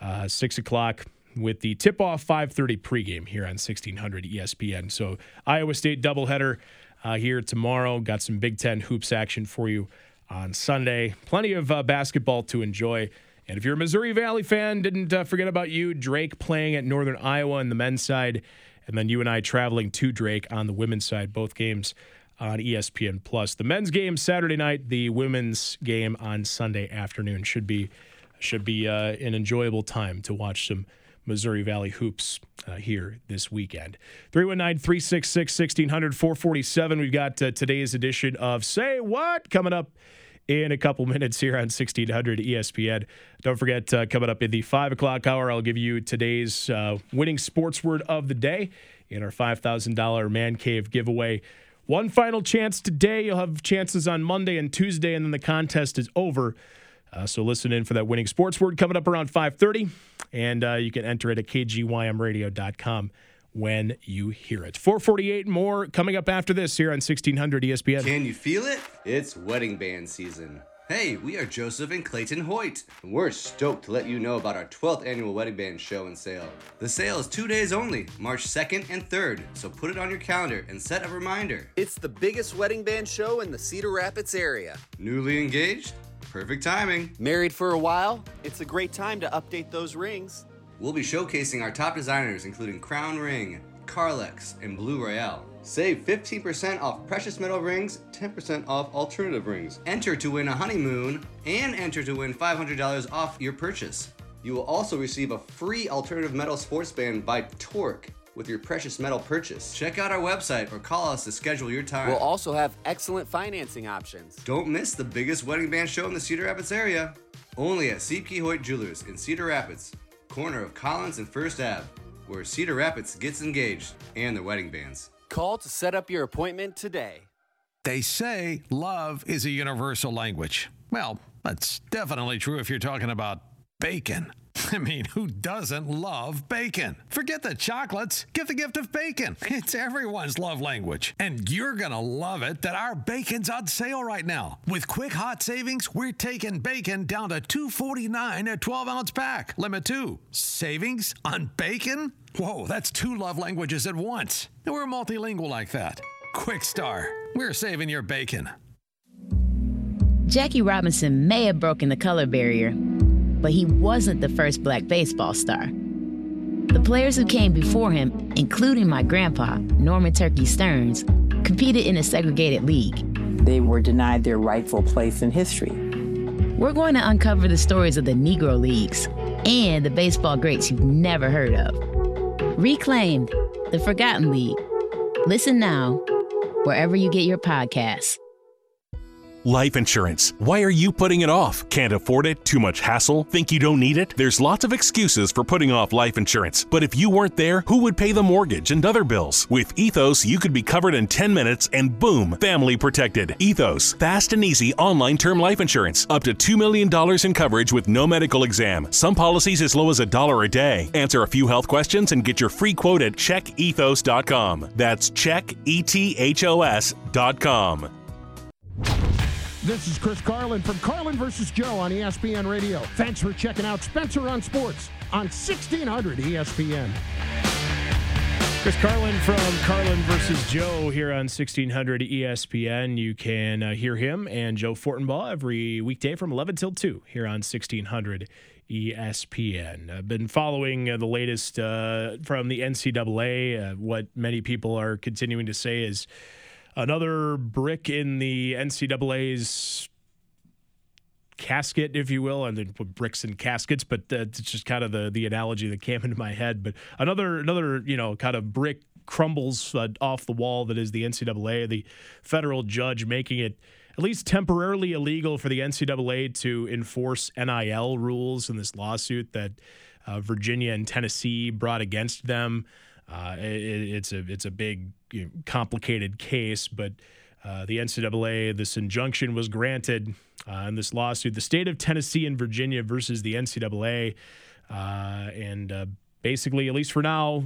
uh, six o'clock with the tip-off 5:30 pregame here on 1600 ESPN. So Iowa State doubleheader uh, here tomorrow. Got some Big Ten hoops action for you on Sunday. Plenty of uh, basketball to enjoy. And if you're a Missouri Valley fan, didn't uh, forget about you. Drake playing at Northern Iowa on the men's side, and then you and I traveling to Drake on the women's side. Both games on ESPN Plus. The men's game Saturday night, the women's game on Sunday afternoon should be should be uh, an enjoyable time to watch some Missouri Valley hoops uh, here this weekend. 319 366 1600 447. We've got uh, today's edition of Say What coming up in a couple *laughs* minutes here on 1600 ESPN. Don't forget, uh, coming up in the 5 o'clock hour, I'll give you today's uh, winning sports word of the day in our $5,000 Man Cave giveaway. One final chance today. You'll have chances on Monday and Tuesday, and then the contest is over. Uh, so listen in for that winning sports word coming up around 5:30, and uh, you can enter it at kgymradio.com when you hear it. 448 more coming up after this here on 1600 ESPN. Can you feel it? It's wedding band season. Hey, we are Joseph and Clayton Hoyt, and we're stoked to let you know about our 12th annual wedding band show and sale. The sale is two days only, March 2nd and 3rd, so put it on your calendar and set a reminder. It's the biggest wedding band show in the Cedar Rapids area. Newly engaged? Perfect timing. Married for a while? It's a great time to update those rings. We'll be showcasing our top designers, including Crown Ring, Carlex, and Blue Royale. Save 15% off precious metal rings, 10% off alternative rings. Enter to win a honeymoon, and enter to win $500 off your purchase. You will also receive a free alternative metal sports band by Torque with your precious metal purchase. Check out our website or call us to schedule your time. We'll also have excellent financing options. Don't miss the biggest wedding band show in the Cedar Rapids area. Only at C.P. Hoyt Jewelers in Cedar Rapids, corner of Collins and First Ave, where Cedar Rapids gets engaged and their wedding bands. Call to set up your appointment today. They say love is a universal language. Well, that's definitely true if you're talking about bacon. *laughs* I mean, who doesn't love bacon? Forget the chocolates. Give the gift of bacon. *laughs* It's everyone's love language. And you're going to love it that our bacon's on sale right now. With quick hot savings, we're taking bacon down to $2.49 a 12 ounce pack. Limit two. Savings on bacon? Whoa, that's two love languages at once. We're multilingual like that. Kwik Star. We're saving your bacon. Jackie Robinson may have broken the color barrier, but he wasn't the first black baseball star. The players who came before him, including my grandpa, Norman Turkey Stearns, competed in a segregated league. They were denied their rightful place in history. We're going to uncover the stories of the Negro Leagues and the baseball greats you've never heard of. Reclaimed, the Forgotten League. Listen now, wherever you get your podcasts. Life insurance. Why are you putting it off? Can't afford it? Too much hassle? Think you don't need it? There's lots of excuses for putting off life insurance. But if you weren't there, who would pay the mortgage and other bills? With Ethos, you could be covered in 10 minutes and boom, family protected. Ethos, fast and easy online term life insurance. Up to $2 million in coverage with no medical exam. Some policies as low as a dollar a day. Answer a few health questions and get your free quote at checkethos.com. That's check checkethos.com. This is Chris Carlin from Carlin versus Joe on ESPN Radio. Thanks for checking out Spencer on Sports on 1600 ESPN. Chris Carlin from Carlin versus Joe here on 1600 ESPN. You can uh, hear him and Joe Fortenbaugh every weekday from 11 till 2 here on 1600 ESPN. I've been following uh, the latest uh, from the NCAA. Uh, what many people are continuing to say is another brick in the NCAA's casket, if you will, and then bricks and caskets, but it's just kind of the the analogy that came *laughs* into my head. But another another you know kind of brick crumbles uh, off the wall that is the NCAA, the federal judge making it at least temporarily illegal for the NCAA to enforce NIL rules in this lawsuit that uh, Virginia and Tennessee brought against them. Uh, it, it's a it's a big you know, complicated case, but uh, the NCAA this injunction was granted uh, in this lawsuit. The state of Tennessee and Virginia versus the NCAA, uh, and uh, basically, at least for now,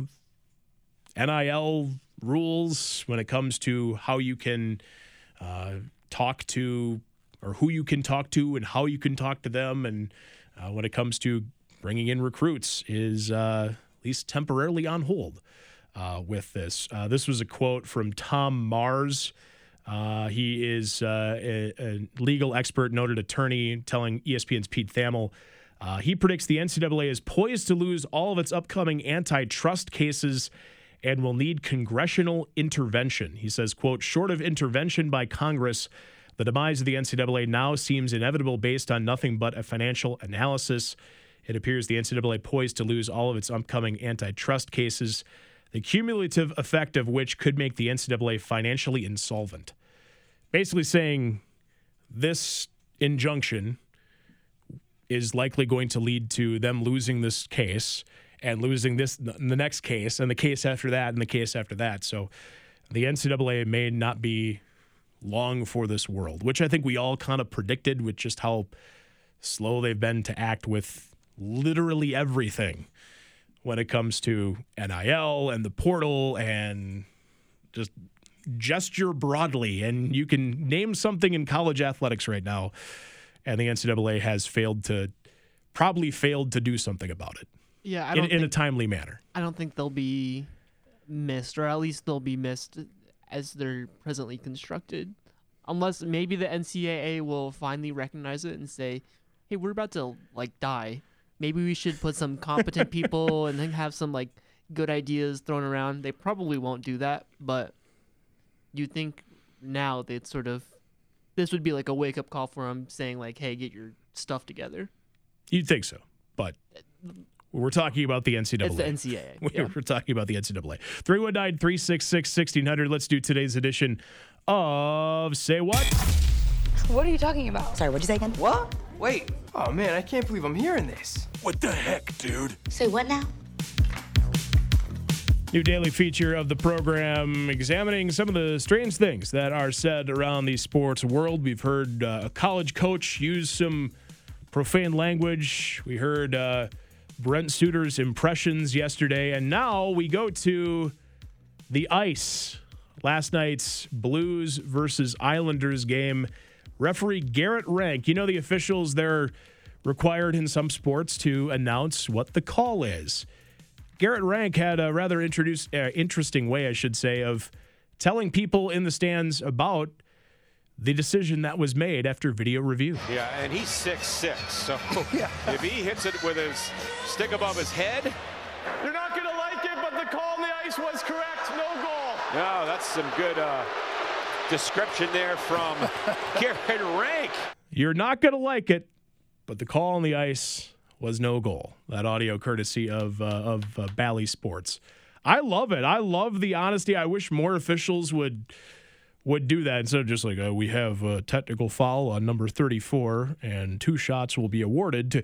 NIL rules when it comes to how you can uh, talk to or who you can talk to and how you can talk to them, and when it comes to bringing in recruits is at least temporarily on hold uh, with this. Uh, this was a quote from Tom Mars. Uh, he is uh, a, a legal expert, noted attorney, telling ESPN's Pete Thamel. Uh, he predicts the NCAA is poised to lose all of its upcoming antitrust cases and will need congressional intervention. He says, quote, short of intervention by Congress, the demise of the NCAA now seems inevitable based on nothing but a financial analysis. It appears the NCAA poised to lose all of its upcoming antitrust cases, the cumulative effect of which could make the NCAA financially insolvent. Basically saying this injunction is likely going to lead to them losing this case and losing this the next case and the case after that and the case after that. So the NCAA may not be long for this world, which I think we all kind of predicted with just how slow they've been to act with literally everything when it comes to NIL and the portal and just gesture broadly. And you can name something in college athletics right now, and the NCAA has failed to, probably failed to do something about it. Yeah, in, don't in a timely manner. I don't think they'll be missed, or at least they'll be missed as they're presently constructed. Unless maybe the NCAA will finally recognize it and say, "Hey, we're about to like die. Maybe we should put some competent people *laughs* and then have some like good ideas thrown around." They probably won't do that, but you think now they'd sort of this would be like a wake up call for them, saying like, "Hey, get your stuff together." You'd think so, but we're talking about the NCAA. It's the NCAA, *laughs* We're, yeah. we're talking about the NCAA. 319 366 1600. Let's do today's edition of Say What? What are you talking about? Sorry, what'd you say again? What? Wait. Oh man, I can't believe I'm hearing this. What the heck, dude? Say what now? New daily feature of the program examining some of the strange things that are said around the sports world. We've heard uh, a college coach use some profane language. We heard uh, Brent Suter's impressions yesterday, and now we go to the ice. Last night's Blues versus Islanders game. Referee Garrett Rank, you know the officials, they're required in some sports to announce what the call is. Garrett Rank had a rather introduce, uh, interesting way, I should say, of telling people in the stands about the decision that was made after video review. Yeah, and he's six six, so *laughs* if he hits it with his stick above his head, You're not going to like it, but the call on the ice was correct. No goal. no, that's some good uh, description there from *laughs* Garrett Rank. You're not going to like it, but the call on the ice was no goal. That audio courtesy of uh, of uh, Bally Sports. I love it. I love the honesty. I wish more officials would would do that instead of just like uh, we have a technical foul on number 34 and two shots will be awarded to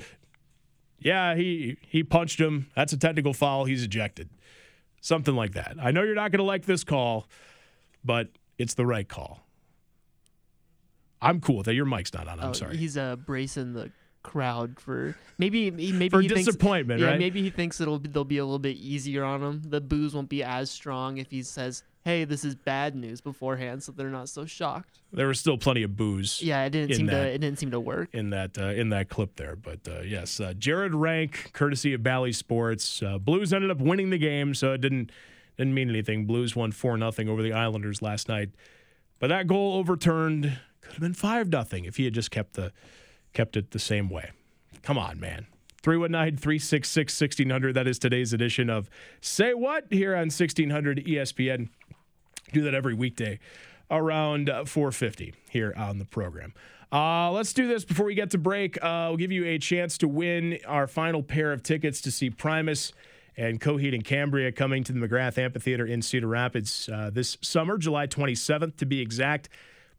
yeah, he he punched him. That's a technical foul. He's ejected. Something like that. I know you're not going to like this call, but it's the right call. I'm cool with that. Your mic's not on. I'm Oh, sorry. He's uh, bracing the crowd for maybe maybe For he thinks- disappointment, yeah. Maybe he thinks it'll be, they'll be a little bit easier on him. The boos won't be as strong if he says, "Hey, this is bad news" beforehand, so they're not so shocked. There was still plenty of boos. Yeah, it didn't seem that, to it didn't seem to work. in that uh, in that clip there. But uh, yes, uh, Jared Rank, courtesy of Bally Sports. Uh, Blues ended up winning the game, so it didn't didn't mean anything. Blues won four nothing over the Islanders last night, but that goal overturned could have been five nothing if he had just kept the kept it the same way. Come on, man. 319 366 1600. That is today's edition of Say What here on 1600 ESPN. Do that every weekday around uh, 450 here on the program. Uh, let's do this before we get to break. Uh, we'll give you a chance to win our final pair of tickets to see Primus and Coheed and Cambria coming to the McGrath Amphitheater in Cedar Rapids uh, this summer, July 27th to be exact.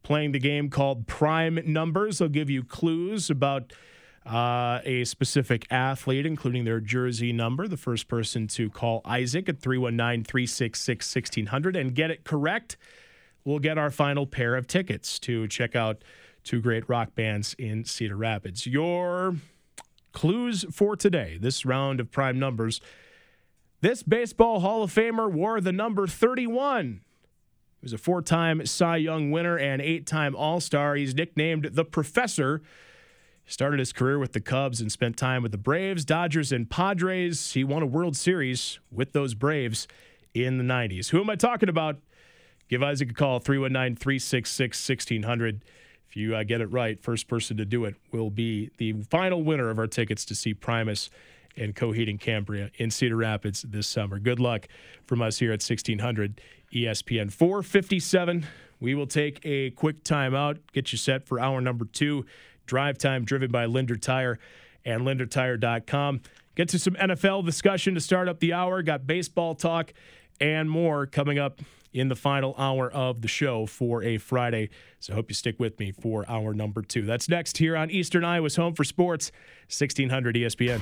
Playing the game called Prime Numbers. They'll give you clues about uh, a specific athlete, including their jersey number. The first person to call Isaac at 319 366 1600 and get it correct will get our final pair of tickets to check out two great rock bands in Cedar Rapids. Your clues for today, this round of prime numbers. This Baseball Hall of Famer wore the number 31. He was a four time Cy Young winner and eight time All Star. He's nicknamed the Professor. He started his career with the Cubs and spent time with the Braves, Dodgers, and Padres. He won a World Series with those Braves in the 90s. Who am I talking about? Give Isaac a call, 319 366 1600. If you uh, get it right, first person to do it will be the final winner of our tickets to see Primus and Coheed and Cambria in Cedar Rapids this summer. Good luck from us here at 1600 ESPN 457. We will take a quick timeout, get you set for hour number two. Drive time driven by Linder Tire and lindertire.com. Get to some NFL discussion to start up the hour. Got baseball talk and more coming up in the final hour of the show for a Friday. So hope you stick with me for hour number two. That's next here on Eastern Iowa's Home for Sports, 1600 ESPN.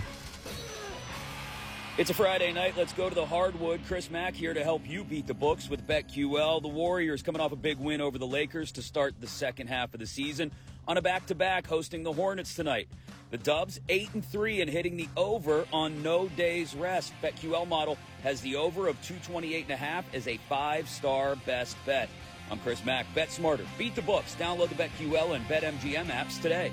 It's a Friday night. Let's go to the hardwood. Chris Mack here to help you beat the books with BetQL. The Warriors coming off a big win over the Lakers to start the second half of the season on a back-to-back hosting the Hornets tonight. The Dubs 8 and 3 and hitting the over on no days rest. BetQL model has the over of 228 and a half as a 5-star best bet. I'm Chris Mack. Bet smarter. Beat the books. Download the BetQL and BetMGM apps today.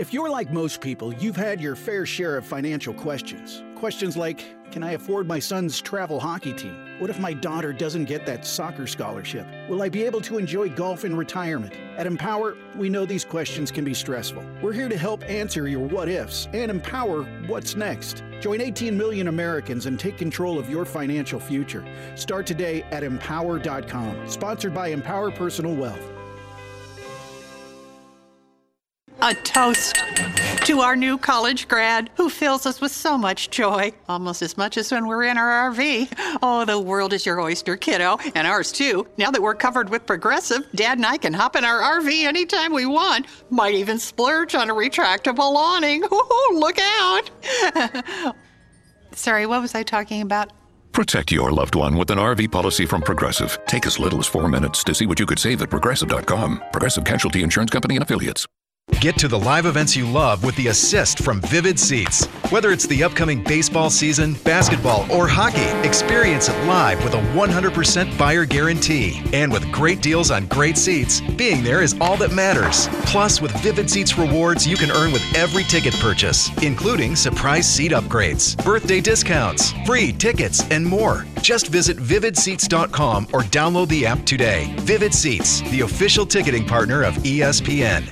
If you're like most people, you've had your fair share of financial questions. Questions like Can I afford my son's travel hockey team? What if my daughter doesn't get that soccer scholarship? Will I be able to enjoy golf in retirement? At Empower, we know these questions can be stressful. We're here to help answer your what ifs and empower what's next. Join 18 million Americans and take control of your financial future. Start today at empower.com. Sponsored by Empower Personal Wealth. A toast to our new college grad who fills us with so much joy, almost as much as when we're in our RV. Oh, the world is your oyster, kiddo, and ours too. Now that we're covered with Progressive, Dad and I can hop in our RV anytime we want. Might even splurge on a retractable awning. Ooh, look out! *laughs* Sorry, what was I talking about? Protect your loved one with an RV policy from Progressive. Take as little as four minutes to see what you could save at progressive.com. Progressive Casualty Insurance Company and Affiliates. Get to the live events you love with the assist from Vivid Seats. Whether it's the upcoming baseball season, basketball, or hockey, experience it live with a 100% buyer guarantee. And with great deals on great seats, being there is all that matters. Plus, with Vivid Seats rewards you can earn with every ticket purchase, including surprise seat upgrades, birthday discounts, free tickets, and more. Just visit vividseats.com or download the app today. Vivid Seats, the official ticketing partner of ESPN.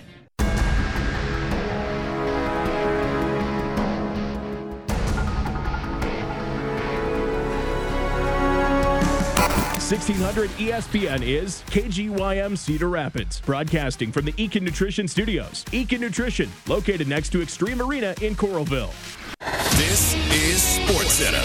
1600 ESPN is KGYM Cedar Rapids, broadcasting from the Eakin Nutrition Studios. Eakin Nutrition, located next to Xtream Arena in Coralville. This is Sports Center.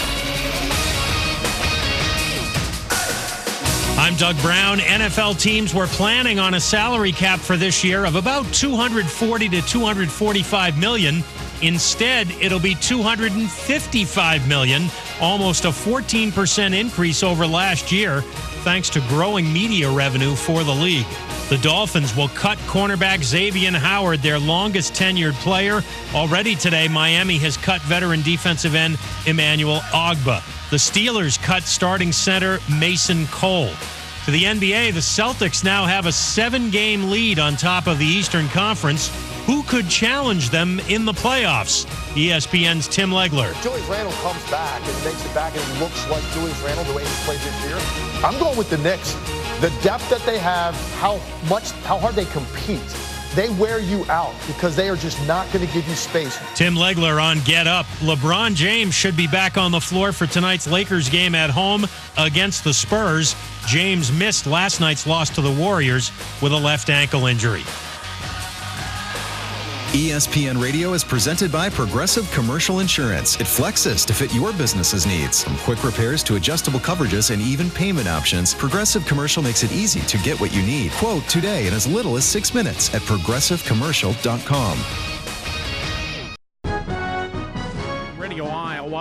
I'm Doug Brown. NFL teams were planning on a salary cap for this year of about 240 to 245 million. Instead, it'll be 255 million, almost a 14% increase over last year, thanks to growing media revenue for the league. The Dolphins will cut cornerback Xavier Howard, their longest tenured player. Already today, Miami has cut veteran defensive end Emmanuel Ogbah. The Steelers cut starting center Mason Cole. To the NBA, the Celtics now have a seven game lead on top of the Eastern Conference. Who could challenge them in the playoffs? ESPN's Tim Legler. Julius Randle comes back and makes it back and looks like Julius Randle the way he's played this year. I'm going with the Knicks. The depth that they have, how much, how hard they compete. They wear you out because they are just not going to give you space. Tim Legler on Get Up. LeBron James should be back on the floor for tonight's Lakers game at home against the Spurs. James missed last night's loss to the Warriors with a left ankle injury. ESPN Radio is presented by Progressive Commercial Insurance. It flexes to fit your business's needs. From quick repairs to adjustable coverages and even payment options, Progressive Commercial makes it easy to get what you need. Quote today in as little as six minutes at progressivecommercial.com.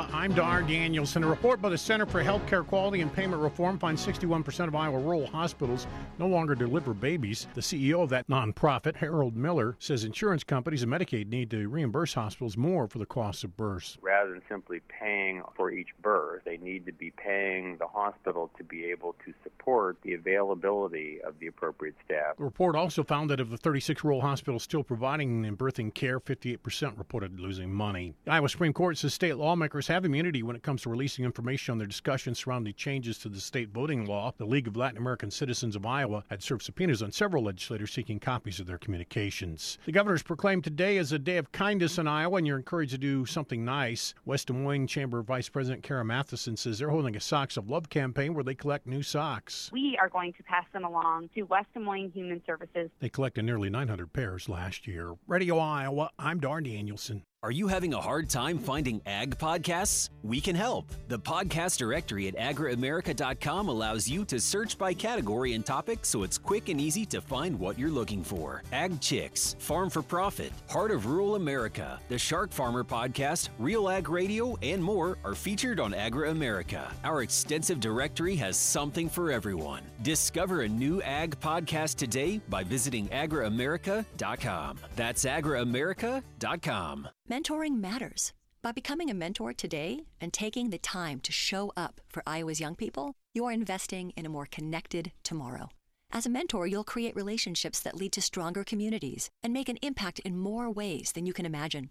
Iowa, I'm Dar Danielson. A report by the Center for Healthcare Quality and Payment Reform finds 61% of Iowa rural hospitals no longer deliver babies. The CEO of that nonprofit, Harold Miller, says insurance companies and Medicaid need to reimburse hospitals more for the cost of births. rather than simply paying for each birth, they need to be paying the hospital to be able to support the availability of the appropriate staff. The report also found that of the 36 rural hospitals still providing birthing care, 58% reported losing money. The Iowa Supreme Court says state lawmakers have immunity when it comes to releasing information on their discussions surrounding changes to the state voting law. The League of Latin American Citizens of Iowa had served subpoenas on several legislators seeking copies of their communications. The governor's proclaimed today as a day of kindness in Iowa, and you're encouraged to do something nice. West Des Moines Chamber Vice President Kara Matheson says they're holding a Socks of Love campaign where they collect new socks. We are going to pass them along to West Des Moines Human Services. They collected nearly 900 pairs last year. Radio Iowa, I'm Dar Danielson. Are you having a hard time finding ag podcasts? We can help. The podcast directory at agriamerica.com allows you to search by category and topic so it's quick and easy to find what you're looking for. Ag Chicks, Farm for Profit, Heart of Rural America, the Shark Farmer podcast, Real Ag Radio, and more are featured on Agri America. Our extensive directory has something for everyone. Discover a new ag podcast today by visiting agriamerica.com. That's agriamerica.com. Mentoring matters. By becoming a mentor today and taking the time to show up for Iowa's young people, you are investing in a more connected tomorrow. As a mentor, you'll create relationships that lead to stronger communities and make an impact in more ways than you can imagine.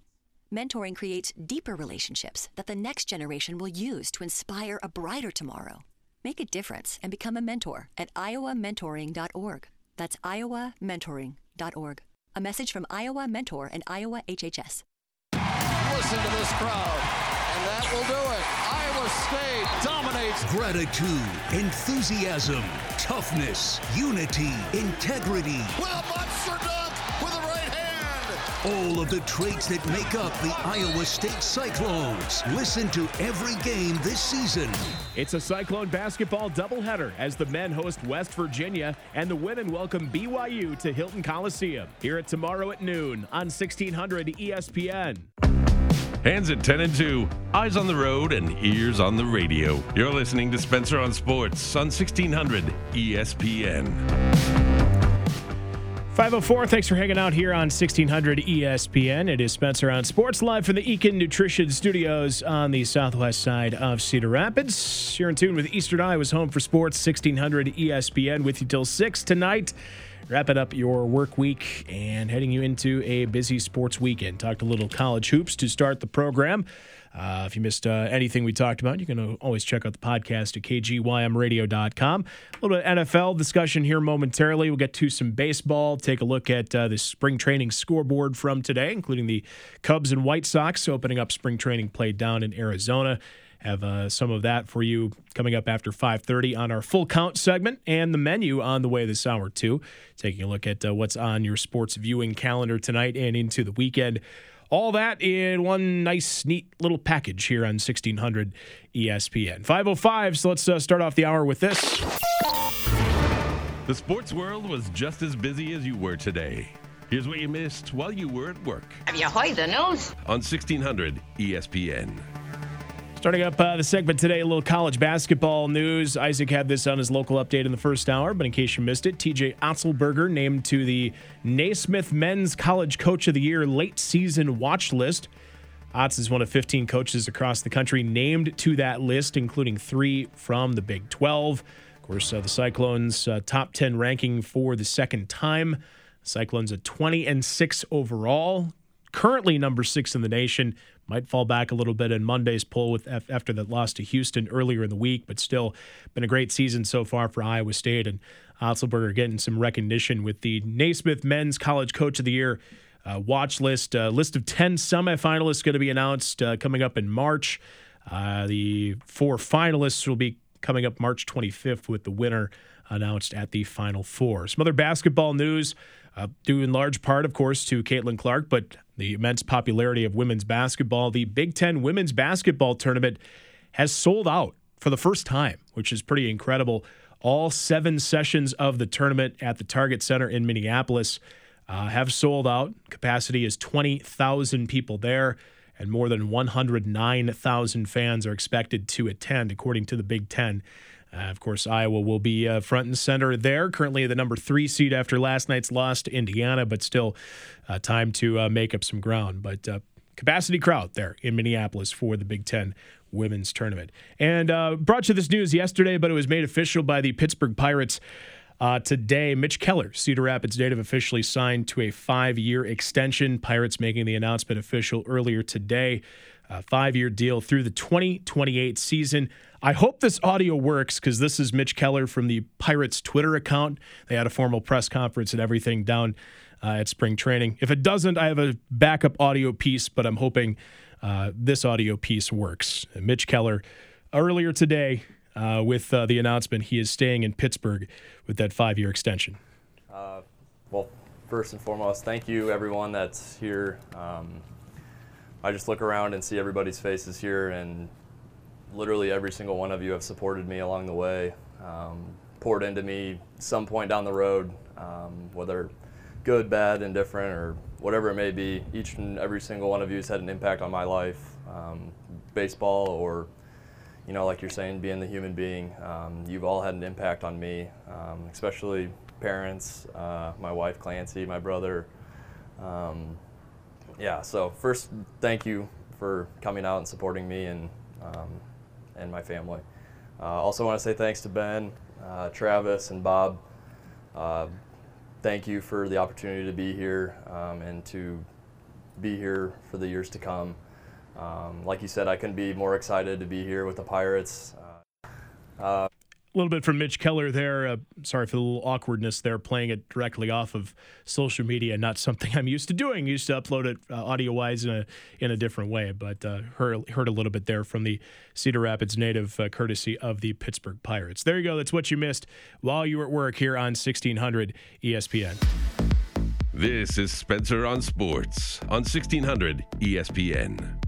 Mentoring creates deeper relationships that the next generation will use to inspire a brighter tomorrow. Make a difference and become a mentor at iowamentoring.org. That's iowamentoring.org. A message from Iowa Mentor and Iowa HHS. Listen to this crowd, and that will do it. Iowa State dominates. Gratitude, enthusiasm, toughness, unity, integrity. Will monster dunk with the right hand. All of the traits that make up the Iowa State Cyclones. Listen to every game this season. It's a Cyclone basketball doubleheader as the men host West Virginia and the women welcome BYU to Hilton Coliseum. Hear it tomorrow at noon on 1600 ESPN. Hands at 10 and 2, eyes on the road and ears on the radio. You're listening to Spencer on Sports on 1600 ESPN. 504, thanks for hanging out here on 1600 ESPN. It is Spencer on Sports, live from the Eakin Nutrition Studios on the southwest side of Cedar Rapids. You're in tune with Eastern Iowa's Home for Sports, 1600 ESPN, with you till 6 tonight. Wrapping up your work week and heading you into a busy sports weekend. Talked a little college hoops to start the program. Uh, if you missed uh, anything we talked about, you can always check out the podcast at kgymradio.com. A little bit of NFL discussion here momentarily. We'll get to some baseball, take a look at uh, the spring training scoreboard from today, including the Cubs and White Sox opening up spring training play down in Arizona. Have uh, some of that for you coming up after 5:30 on our full count segment, and the menu on the way this hour too. Taking a look at uh, what's on your sports viewing calendar tonight and into the weekend. All that in one nice, neat little package here on 1600 ESPN. 505, so let's uh, start off the hour with this. The sports world was just as busy as you were today. Here's what you missed while you were at work. Have you heard the news? On 1600 ESPN. Starting up uh, the segment today, a little college basketball news. Isaac had this on his local update in the first hour, but in case you missed it, TJ Otzelberger named to the Naismith Men's College Coach of the Year late season watch list. Otz is one of 15 coaches across the country named to that list, including three from the Big 12. Of course, uh, the Cyclones' uh, top 10 ranking for the second time. Cyclones at 20 and 6 overall, currently number six in the nation. Might fall back a little bit in Monday's poll with after that loss to Houston earlier in the week, but still been a great season so far for Iowa State and Otzelberger getting some recognition with the Naismith Men's College Coach of the Year uh, watch list. Uh, list of 10 semifinalists going to be announced uh, coming up in March. Uh, the four finalists will be coming up March 25th with the winner announced at the Final Four. Some other basketball news, uh, due in large part, of course, to Caitlin Clark, but the immense popularity of women's basketball. The Big Ten women's basketball tournament has sold out for the first time, which is pretty incredible. All seven sessions of the tournament at the Target Center in Minneapolis uh, have sold out. Capacity is 20,000 people there, and more than 109,000 fans are expected to attend, according to the Big Ten. Uh, of course, Iowa will be uh, front and center there. Currently, the number three seed after last night's loss to Indiana, but still uh, time to uh, make up some ground. But uh, capacity crowd there in Minneapolis for the Big Ten women's tournament. And uh, brought you this news yesterday, but it was made official by the Pittsburgh Pirates. today, Mitch Keller, Cedar Rapids native, officially signed to a five year extension. Pirates making the announcement official earlier today. A five year deal through the 2028 season. I hope this audio works because this is Mitch Keller from the Pirates Twitter account. They had a formal press conference and everything down uh, at spring training. If it doesn't, I have a backup audio piece, but I'm hoping uh, this audio piece works. Mitch Keller earlier today uh, with uh, the announcement he is staying in Pittsburgh with that five year extension. Uh, well, first and foremost, thank you everyone that's here. Um, I just look around and see everybody's faces here, and literally every single one of you have supported me along the way, um, poured into me some point down the road, um, whether good, bad, indifferent, or whatever it may be. Each and every single one of you has had an impact on my life, um, baseball or, you know, like you're saying, being the human being. Um, you've all had an impact on me, um, especially parents, uh, my wife Clancy, my brother. Um, yeah, so first, thank you for coming out and supporting me and and my family. Uh, also want to say thanks to Ben, uh, Travis, and Bob. Uh, thank you for the opportunity to be here um, and to be here for the years to come. Um, like you said, I couldn't be more excited to be here with the Pirates. Uh, a little bit from Mitch Keller there. Uh, sorry for the little awkwardness there, playing it directly off of social media. Not something *laughs* I'm used to doing. Used to upload it uh, audio wise in a in a different way, but uh, heard heard a little bit there from the Cedar Rapids native, uh, courtesy of the Pittsburgh Pirates. There you go. That's what you missed while you were at work here on 1600 ESPN. This is Spencer on Sports on 1600 ESPN.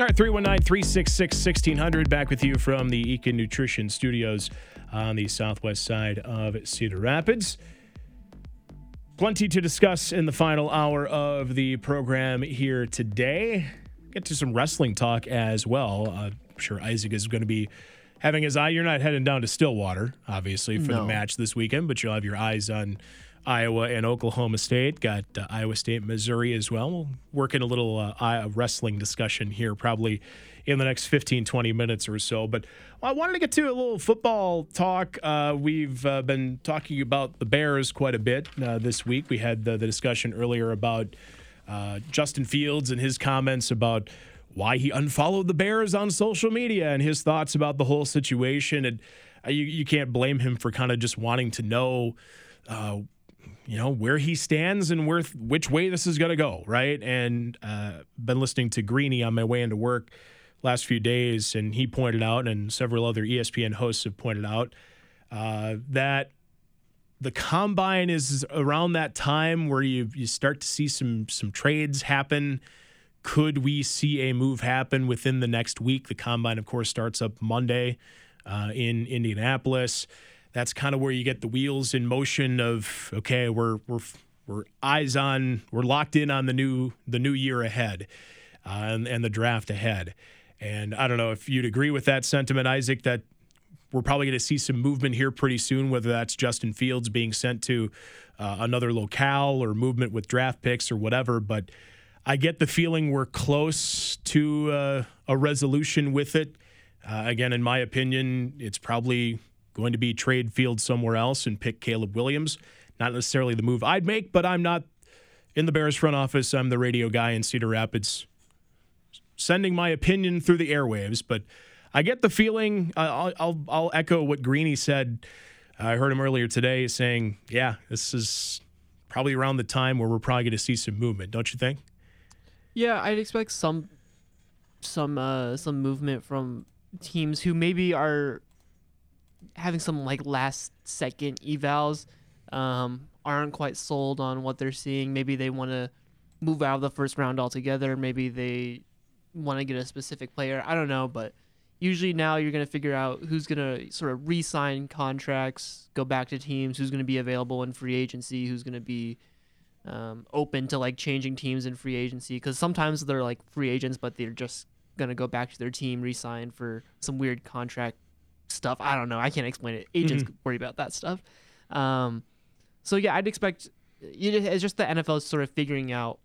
All right, 319 366 1600. Back with you from the Eakin Nutrition Studios on the southwest side of Cedar Rapids. Plenty to discuss in the final hour of the program here today. Get to some wrestling talk as well. Uh, I'm sure Isaac is going to be having his eye. You're not heading down to Stillwater, obviously, for the match this weekend, but you'll have your eyes on Iowa and Oklahoma State. Got uh, Iowa State, Missouri as well. We'll work in a little uh, wrestling discussion here probably in the next 15, 20 minutes or so. But I wanted to get to a little football talk. Uh, we've uh, been talking about the Bears quite a bit uh, this week. We had the, the discussion earlier about uh, Justin Fields and his comments about why he unfollowed the Bears on social media and his thoughts about the whole situation. And you, you can't blame him for kind of just wanting to know, uh, you know, where he stands and where which way this is going to go, right? And uh, been listening to Greeny on my way into work last few days, and he pointed out, and several other ESPN hosts have pointed out, uh, that the combine is around that time where you you start to see some some trades happen. Could we see a move happen within the next week? The combine, of course, starts up Monday uh, in Indianapolis. That's kind of where you get the wheels in motion. Of okay, we're we're we're eyes on, we're locked in on the new the new year ahead, uh, and, and the draft ahead. And I don't know if you'd agree with that sentiment, Isaac. That we're probably going to see some movement here pretty soon, whether that's Justin Fields being sent to uh, another locale or movement with draft picks or whatever. But I get the feeling we're close to uh, a resolution with it. Uh, again, in my opinion, it's probably going to be trade field somewhere else and pick Caleb Williams. Not necessarily the move I'd make, but I'm not in the Bears front office. I'm the radio guy in Cedar Rapids, sending my opinion through the airwaves. But I get the feeling. I'll, I'll I'll echo what Greeny said. I heard him earlier today saying, "Yeah, this is probably around the time where we're probably going to see some movement." Don't you think? Yeah, I'd expect some some uh some movement from teams who maybe are having some like last second evals um aren't quite sold on what they're seeing. Maybe they want to move out of the first round altogether. Maybe they want to get a specific player. I don't know, but usually now you're going to figure out who's going to sort of re-sign contracts, go back to teams, who's going to be available in free agency, who's going to be um, open to like changing teams in free agency because sometimes they're like free agents, but they're just gonna go back to their team, re-sign for some weird contract stuff. I don't know. I can't explain it. Agents Mhm. worry about that stuff. Um, so yeah, I'd expect it's just the NFL is sort of figuring out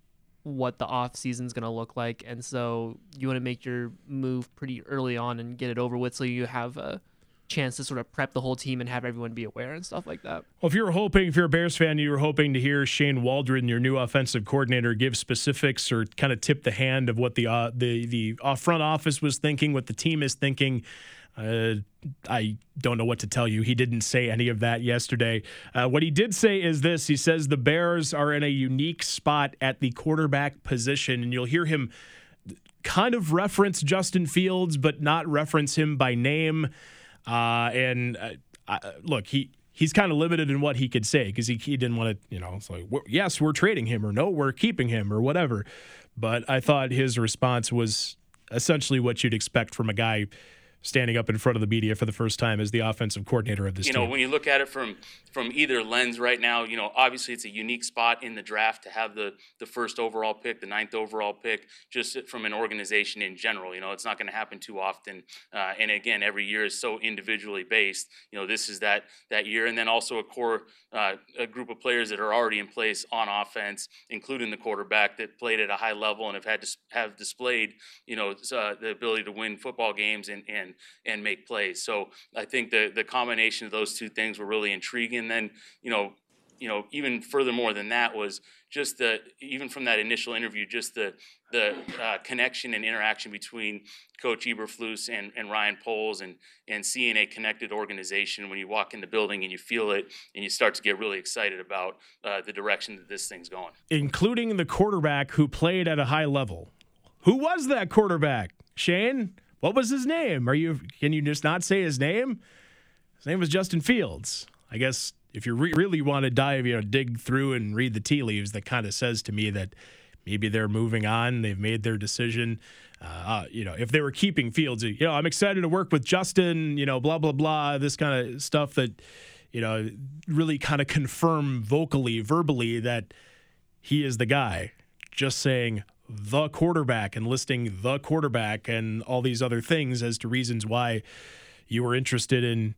what the off season's gonna look like, and so you want to make your move pretty early on and get it over with, so you have a chance to sort of prep the whole team and have everyone be aware and stuff like that. Well, if you were hoping, if you're a Bears fan, you were hoping to hear Shane Waldron, your new offensive coordinator, give specifics or kind of tip the hand of what the uh, the the uh, front office was thinking, what the team is thinking. Uh, I don't know what to tell you. He didn't say any of that yesterday. Uh, what he did say is this: He says the Bears are in a unique spot at the quarterback position, and you'll hear him kind of reference Justin Fields, but not reference him by name. Uh, and uh, I, look, he he's kind of limited in what he could say because he, he didn't want to, you know, it's like, yes, we're trading him, or no, we're keeping him, or whatever. But I thought his response was essentially what you'd expect from a guy standing up in front of the media for the first time as the offensive coordinator of this team. you know, when you look at it from from either lens right now, you know, obviously it's a unique spot in the draft to have the the first overall pick, the ninth overall pick, just from an organization in general. You know, it's not going to happen too often, uh, and again, every year is so individually based. You know, this is that that year, and then also a core uh, a group of players that are already in place on offense, including the quarterback that played at a high level and have had to have displayed, you know, uh, the ability to win football games and and and make plays. So I think the the combination of those two things were really intriguing. And then you know, you know, even furthermore than that was just the even from that initial interview, just the the uh, connection and interaction between Coach Eberflus and, and Ryan Poles and and seeing a connected organization when you walk in the building and you feel it and you start to get really excited about uh, the direction that this thing's going. including the quarterback who played at a high level. Who was that quarterback? Shane? What was his name? Are you can you just not say his name? His name was Justin Fields. I guess if you re- really want to dive, you know, dig through and read the tea leaves, that kind of says to me that maybe they're moving on. They've made their decision. Uh, uh, you know, if they were keeping Fields, you know, I'm excited to work with Justin. You know, blah blah blah. This kind of stuff that you know really kind of confirm vocally, verbally that he is the guy. Just saying the quarterback and listing the quarterback and all these other things as to reasons why you were interested in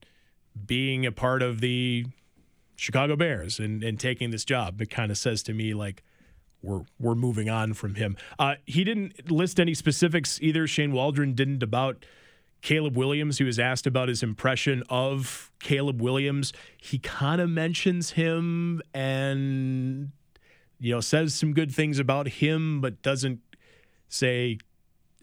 being a part of the Chicago Bears and, and taking this job. It kind of says to me like we're we're moving on from him. Uh, he didn't list any specifics either. Shane Waldron didn't about Caleb Williams. He was asked about his impression of Caleb Williams. He kind of mentions him and you know says some good things about him, but doesn't say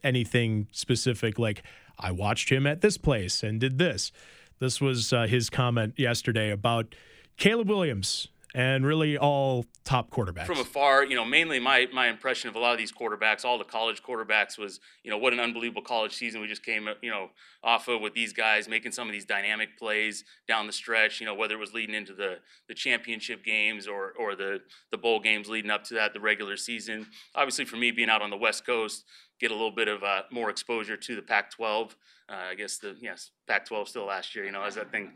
anything specific like I watched him at this place and did this. This was uh, his comment yesterday about Caleb Williams and really all top quarterbacks. From afar, you know, mainly my my impression of a lot of these quarterbacks, all the college quarterbacks, was you know what an unbelievable college season we just came you know off of with these guys making some of these dynamic plays down the stretch. You know, whether it was leading into the the championship games or or the the bowl games leading up to that, the regular season. Obviously, for me being out on the West Coast, get a little bit of uh, more exposure to the Pac-12. Uh, I guess the yes, Pac-12 still last year. You know, as that thing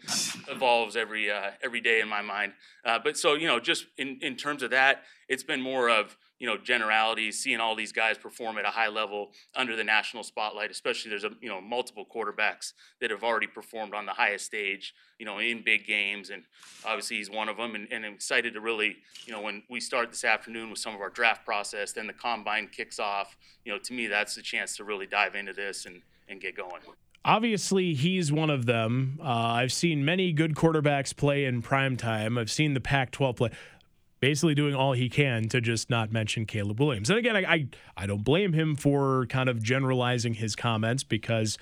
evolves every uh, every day in my mind. Uh, but so you know, just in in terms of that, it's been more of you know generalities, seeing all these guys perform at a high level under the national spotlight. Especially there's a you know multiple quarterbacks that have already performed on the highest stage. You know, in big games, and obviously he's one of them. And, and I'm excited to really you know when we start this afternoon with some of our draft process, then the combine kicks off. You know, to me that's the chance to really dive into this and and get going. Obviously, he's one of them. Uh, I've seen many good quarterbacks play in prime time. I've seen the Pac 12 play, basically doing all he can to just not mention Caleb Williams. And again, I, I, I don't blame him for kind of generalizing his comments because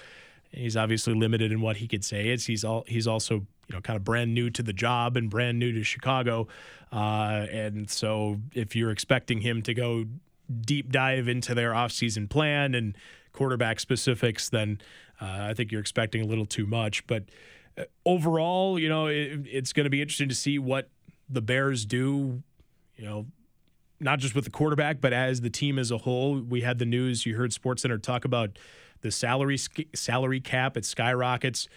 he's obviously limited in what he could say. It's he's all he's also you know kind of brand new to the job and brand new to Chicago, uh, and so if you're expecting him to go deep dive into their offseason plan and quarterback specifics, then uh, I think you're expecting a little too much. But uh, overall, you know, it, it's going to be interesting to see what the Bears do. You know, not just with the quarterback, but as the team as a whole. We had the news. You heard SportsCenter talk about the salary salary cap. It skyrockets.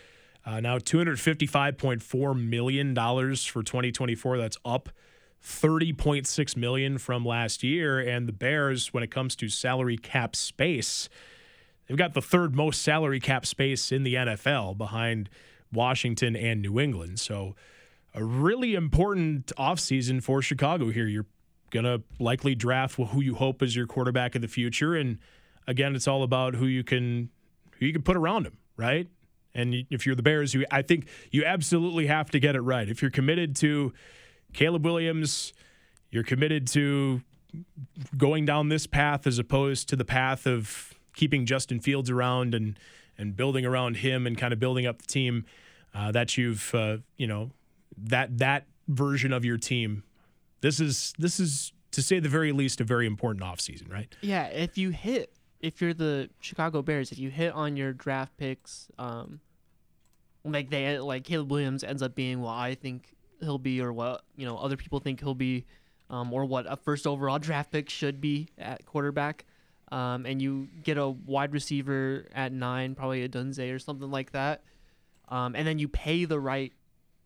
Uh, now two hundred fifty five point four million dollars for twenty twenty four. That's up. 30.6 million from last year and the Bears when it comes to salary cap space They've got the third most salary cap space in the NFL behind Washington and New England. So, a really important offseason for Chicago here. You're going to likely draft who you hope is your quarterback of the future. And again, it's all about who you can who you can put around him, right? And if you're the Bears, you I think you absolutely have to get it right. If you're committed to Caleb Williams, you're committed to going down this path as opposed to the path of keeping Justin Fields around and and building around him and kind of building up the team uh, that you've uh, you know that that version of your team. This is this is to say the very least a very important offseason, right? Yeah, if you hit if you're the Chicago Bears, if you hit on your draft picks, um, like they like Caleb Williams ends up being what I think he'll be, or what you know other people think he'll be, um, or what a first overall draft pick should be at quarterback um, and you get a wide receiver at nine, probably Odunze or something like that, um, and then you pay the right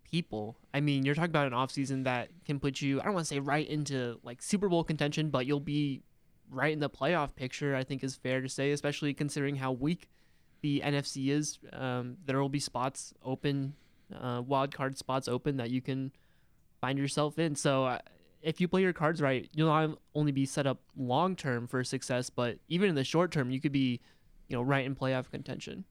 people. I mean, you're talking about an offseason that can put you, I don't want to say right into like Super Bowl contention, but you'll be right in the playoff picture, I think is fair to say, especially considering how weak the NFC is. Um, there will be spots open, uh, wild card spots open that you can find yourself in. So uh, if you play your cards right, you'll not only be set up long term for success, but even in the short term, you could be, you know, right in playoff contention.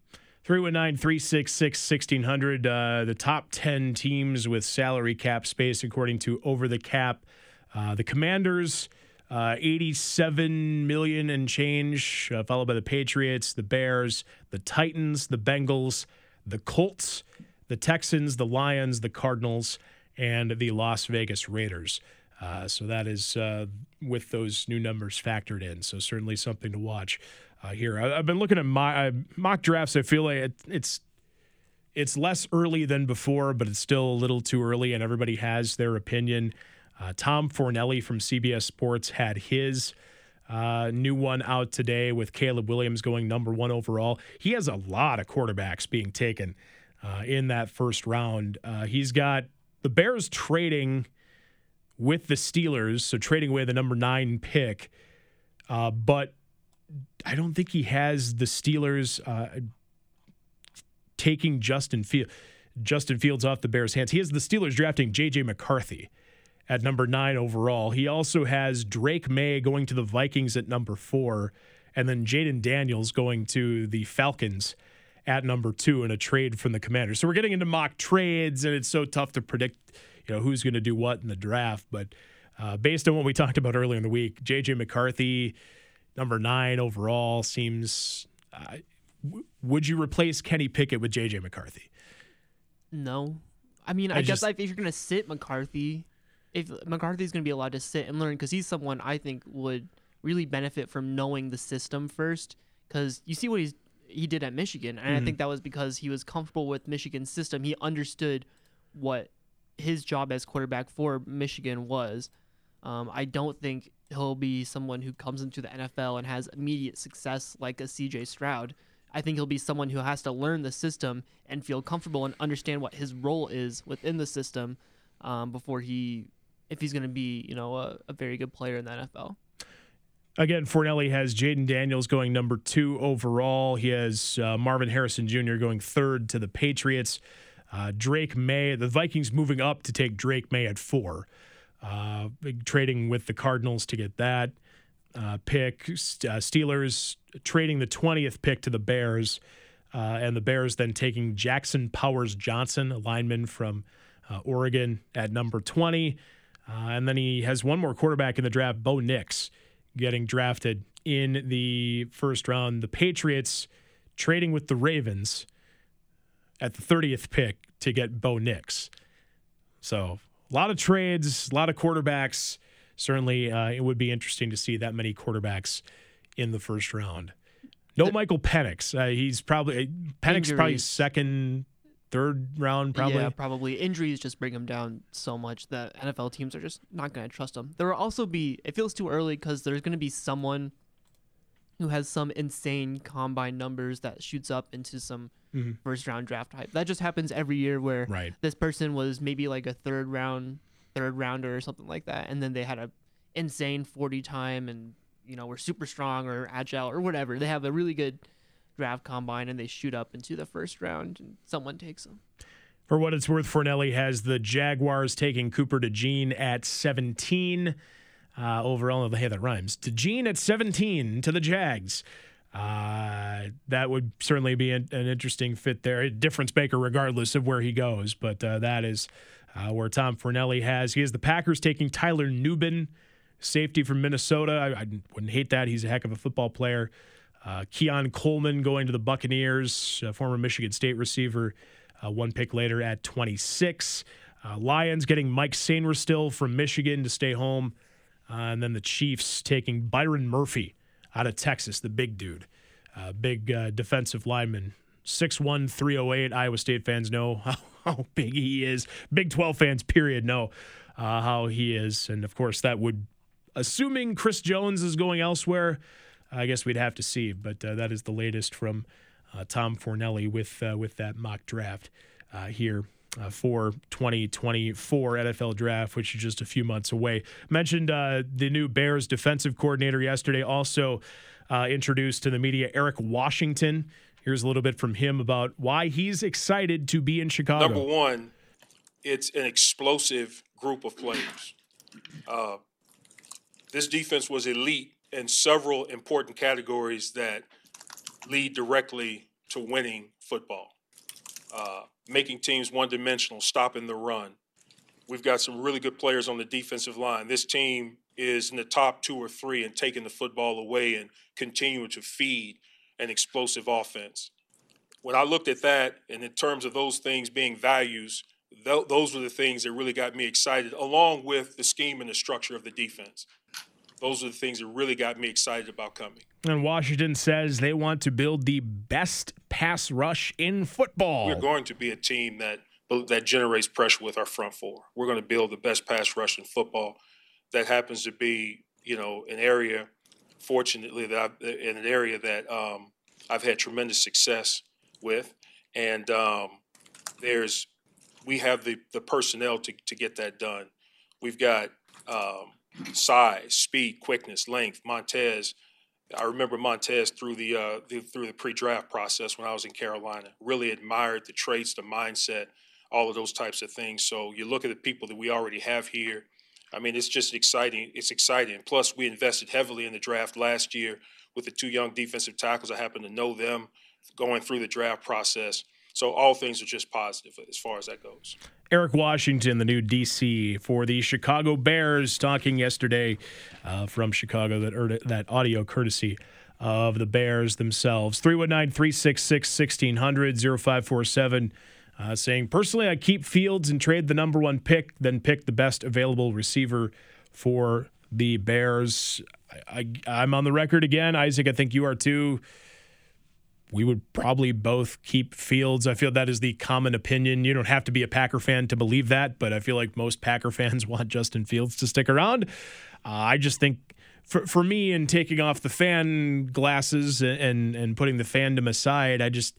319 366 1600. Uh, the top 10 teams with salary cap space, according to Over the Cap. Uh, the Commanders, uh, 87 million and change, uh, followed by the Patriots, the Bears, the Titans, the Bengals, the Colts, the Texans, the Lions, the Cardinals, and the Las Vegas Raiders. Uh, so that is uh, with those new numbers factored in. So certainly something to watch uh, here. I, have been looking at my uh, mock drafts. I feel like it, it's it's less early than before, but it's still a little too early, and everybody has their opinion. Uh, Tom Fornelli from CBS Sports had his. Uh, new one out today with Caleb Williams going number one overall. He has a lot of quarterbacks being taken in that first round. he's got the Bears trading with the Steelers, so trading away the number nine pick. Uh, but I don't think he has the Steelers. Uh, taking Justin Field, Justin Fields off the Bears' hands. He has the Steelers drafting J.J. McCarthy at number nine overall. He also has Drake Maye going to the Vikings at number four, and then Jayden Daniels going to the Falcons at number two in a trade from the Commanders. So we're getting into mock trades, and it's so tough to predict, you know, who's going to do what in the draft. But uh, based on what we talked about earlier in the week, J.J. McCarthy, number nine overall, seems. Uh, w- would you replace Kenny Pickett with J.J. McCarthy? No. I mean, I, I guess just- if you're going to sit McCarthy, if McCarthy's going to be allowed to sit and learn, because he's someone I think would really benefit from knowing the system first. Because you see what he's he did at Michigan, and I Mhm. think that was because he was comfortable with Michigan's system. He understood what his job as quarterback for Michigan was. Um, I don't think he'll be someone who comes into the NFL and has immediate success like a CJ Stroud. I think he'll be someone who has to learn the system and feel comfortable and understand what his role is within the system um, before he, if he's going to be, you know, a, a very good player in the NFL. Again, Fornelli has Jayden Daniels going number two overall. He has uh, Marvin Harrison Jr. going third to the Patriots. Uh, Drake Maye, the Vikings moving up to take Drake Maye at four, uh, trading with the Cardinals to get that uh, pick. Uh, Steelers trading the 20th pick to the Bears, uh, and the Bears then taking Jackson Powers Johnson, a lineman from uh, Oregon, at number 20. Uh, and then he has one more quarterback in the draft, Bo Nix, getting drafted in the first round. The Patriots trading with the Ravens at the 30th pick to get Bo Nix. So a lot of trades, a lot of quarterbacks. Certainly, uh, it would be interesting to see that many quarterbacks in the first round. No Michael Penix. Uh, he's probably Penix probably second, third round probably. Yeah, probably. Injuries just bring him down so much that NFL teams are just not going to trust him. There will also be, it feels too early because there's going to be someone who has some insane combine numbers that shoots up into some Mhm. first round draft hype. That just happens every year where Right. this person was maybe like a third round, third rounder or something like that. And then they had a insane 40 time and, you know, were super strong or agile or whatever. They have a really good draft combine and they shoot up into the first round and someone takes them. For what it's worth, Fornelli has the Jaguars taking Cooper to DeJean at 17. Uh, overall, hey, that rhymes. DeJean at 17 to the Jags. Uh, that would certainly be an, an interesting fit there. Difference maker, regardless of where he goes. But uh, that is uh, where Tom Fornelli has. He has the Packers taking Tyler Nubin, safety from Minnesota. I, I wouldn't hate that. He's a heck of a football player. Uh, Keon Coleman going to the Buccaneers, former Michigan State receiver, uh, one pick later at 26. Uh, Lions getting Mike Sainristil from Michigan to stay home. Uh, and then the Chiefs taking Byron Murphy out of Texas, the big dude, uh, big uh, defensive lineman. 6'1, 308. Iowa State fans know *laughs* how, how big he is. Big 12 fans, period, know uh, how he is. And of course, that would, assuming Chris Jones is going elsewhere, I guess we'd have to see. But uh, that is the latest from uh, Tom Fornelli with with that mock draft here uh, for 2024 NFL draft, which is just a few months away. Mentioned uh, the new Bears defensive coordinator yesterday, also uh, introduced to the media Eric Washington. Here's a little bit from him about why he's excited to be in Chicago. Number one, it's an explosive group of players. Uh, this defense was elite in several important categories that lead directly to winning football. Making teams one dimensional, stopping the run. We've got some really good players on the defensive line. This team is in the top two or three and taking the football away and continuing to feed an explosive offense. When I looked at that, and in terms of those things being values, th- those were the things that really got me excited, along with the scheme and the structure of the defense. Those are the things that really got me excited about coming. And Washington says they want to build the best pass rush in football. We're going to be a team that that generates pressure with our front four. We're going to build the best pass rush in football. That happens to be, you know, an area. Fortunately, that I've, in an area that um, I've had tremendous success with, and um, there's we have the the personnel to to get that done. We've got um, size, speed, quickness, length. Montez I remember Montez through the, uh, the through the pre-draft process when I was in Carolina. Really admired the traits, the mindset, all of those types of things. So you look at the people that we already have here. I mean, it's just exciting. It's exciting. Plus, we invested heavily in the draft last year with the two young defensive tackles. I happen to know them going through the draft process. So all things are just positive as far as that goes. Eric Washington, the new DC for the Chicago Bears, talking yesterday uh, from Chicago. That that audio courtesy of the Bears themselves. 319 366 1600 0547. Uh, saying, personally, I keep Fields and trade the number one pick, then pick the best available receiver for the Bears. I, I, I'm on the record again. Isaac, I think you are too we would probably both keep Fields. I feel that is the common opinion. You don't have to be a Packer fan to believe that, but I feel like most Packer *laughs* fans want Justin Fields to stick around. Uh, I just think for for me, in taking off the fan glasses and and putting the fandom aside, I just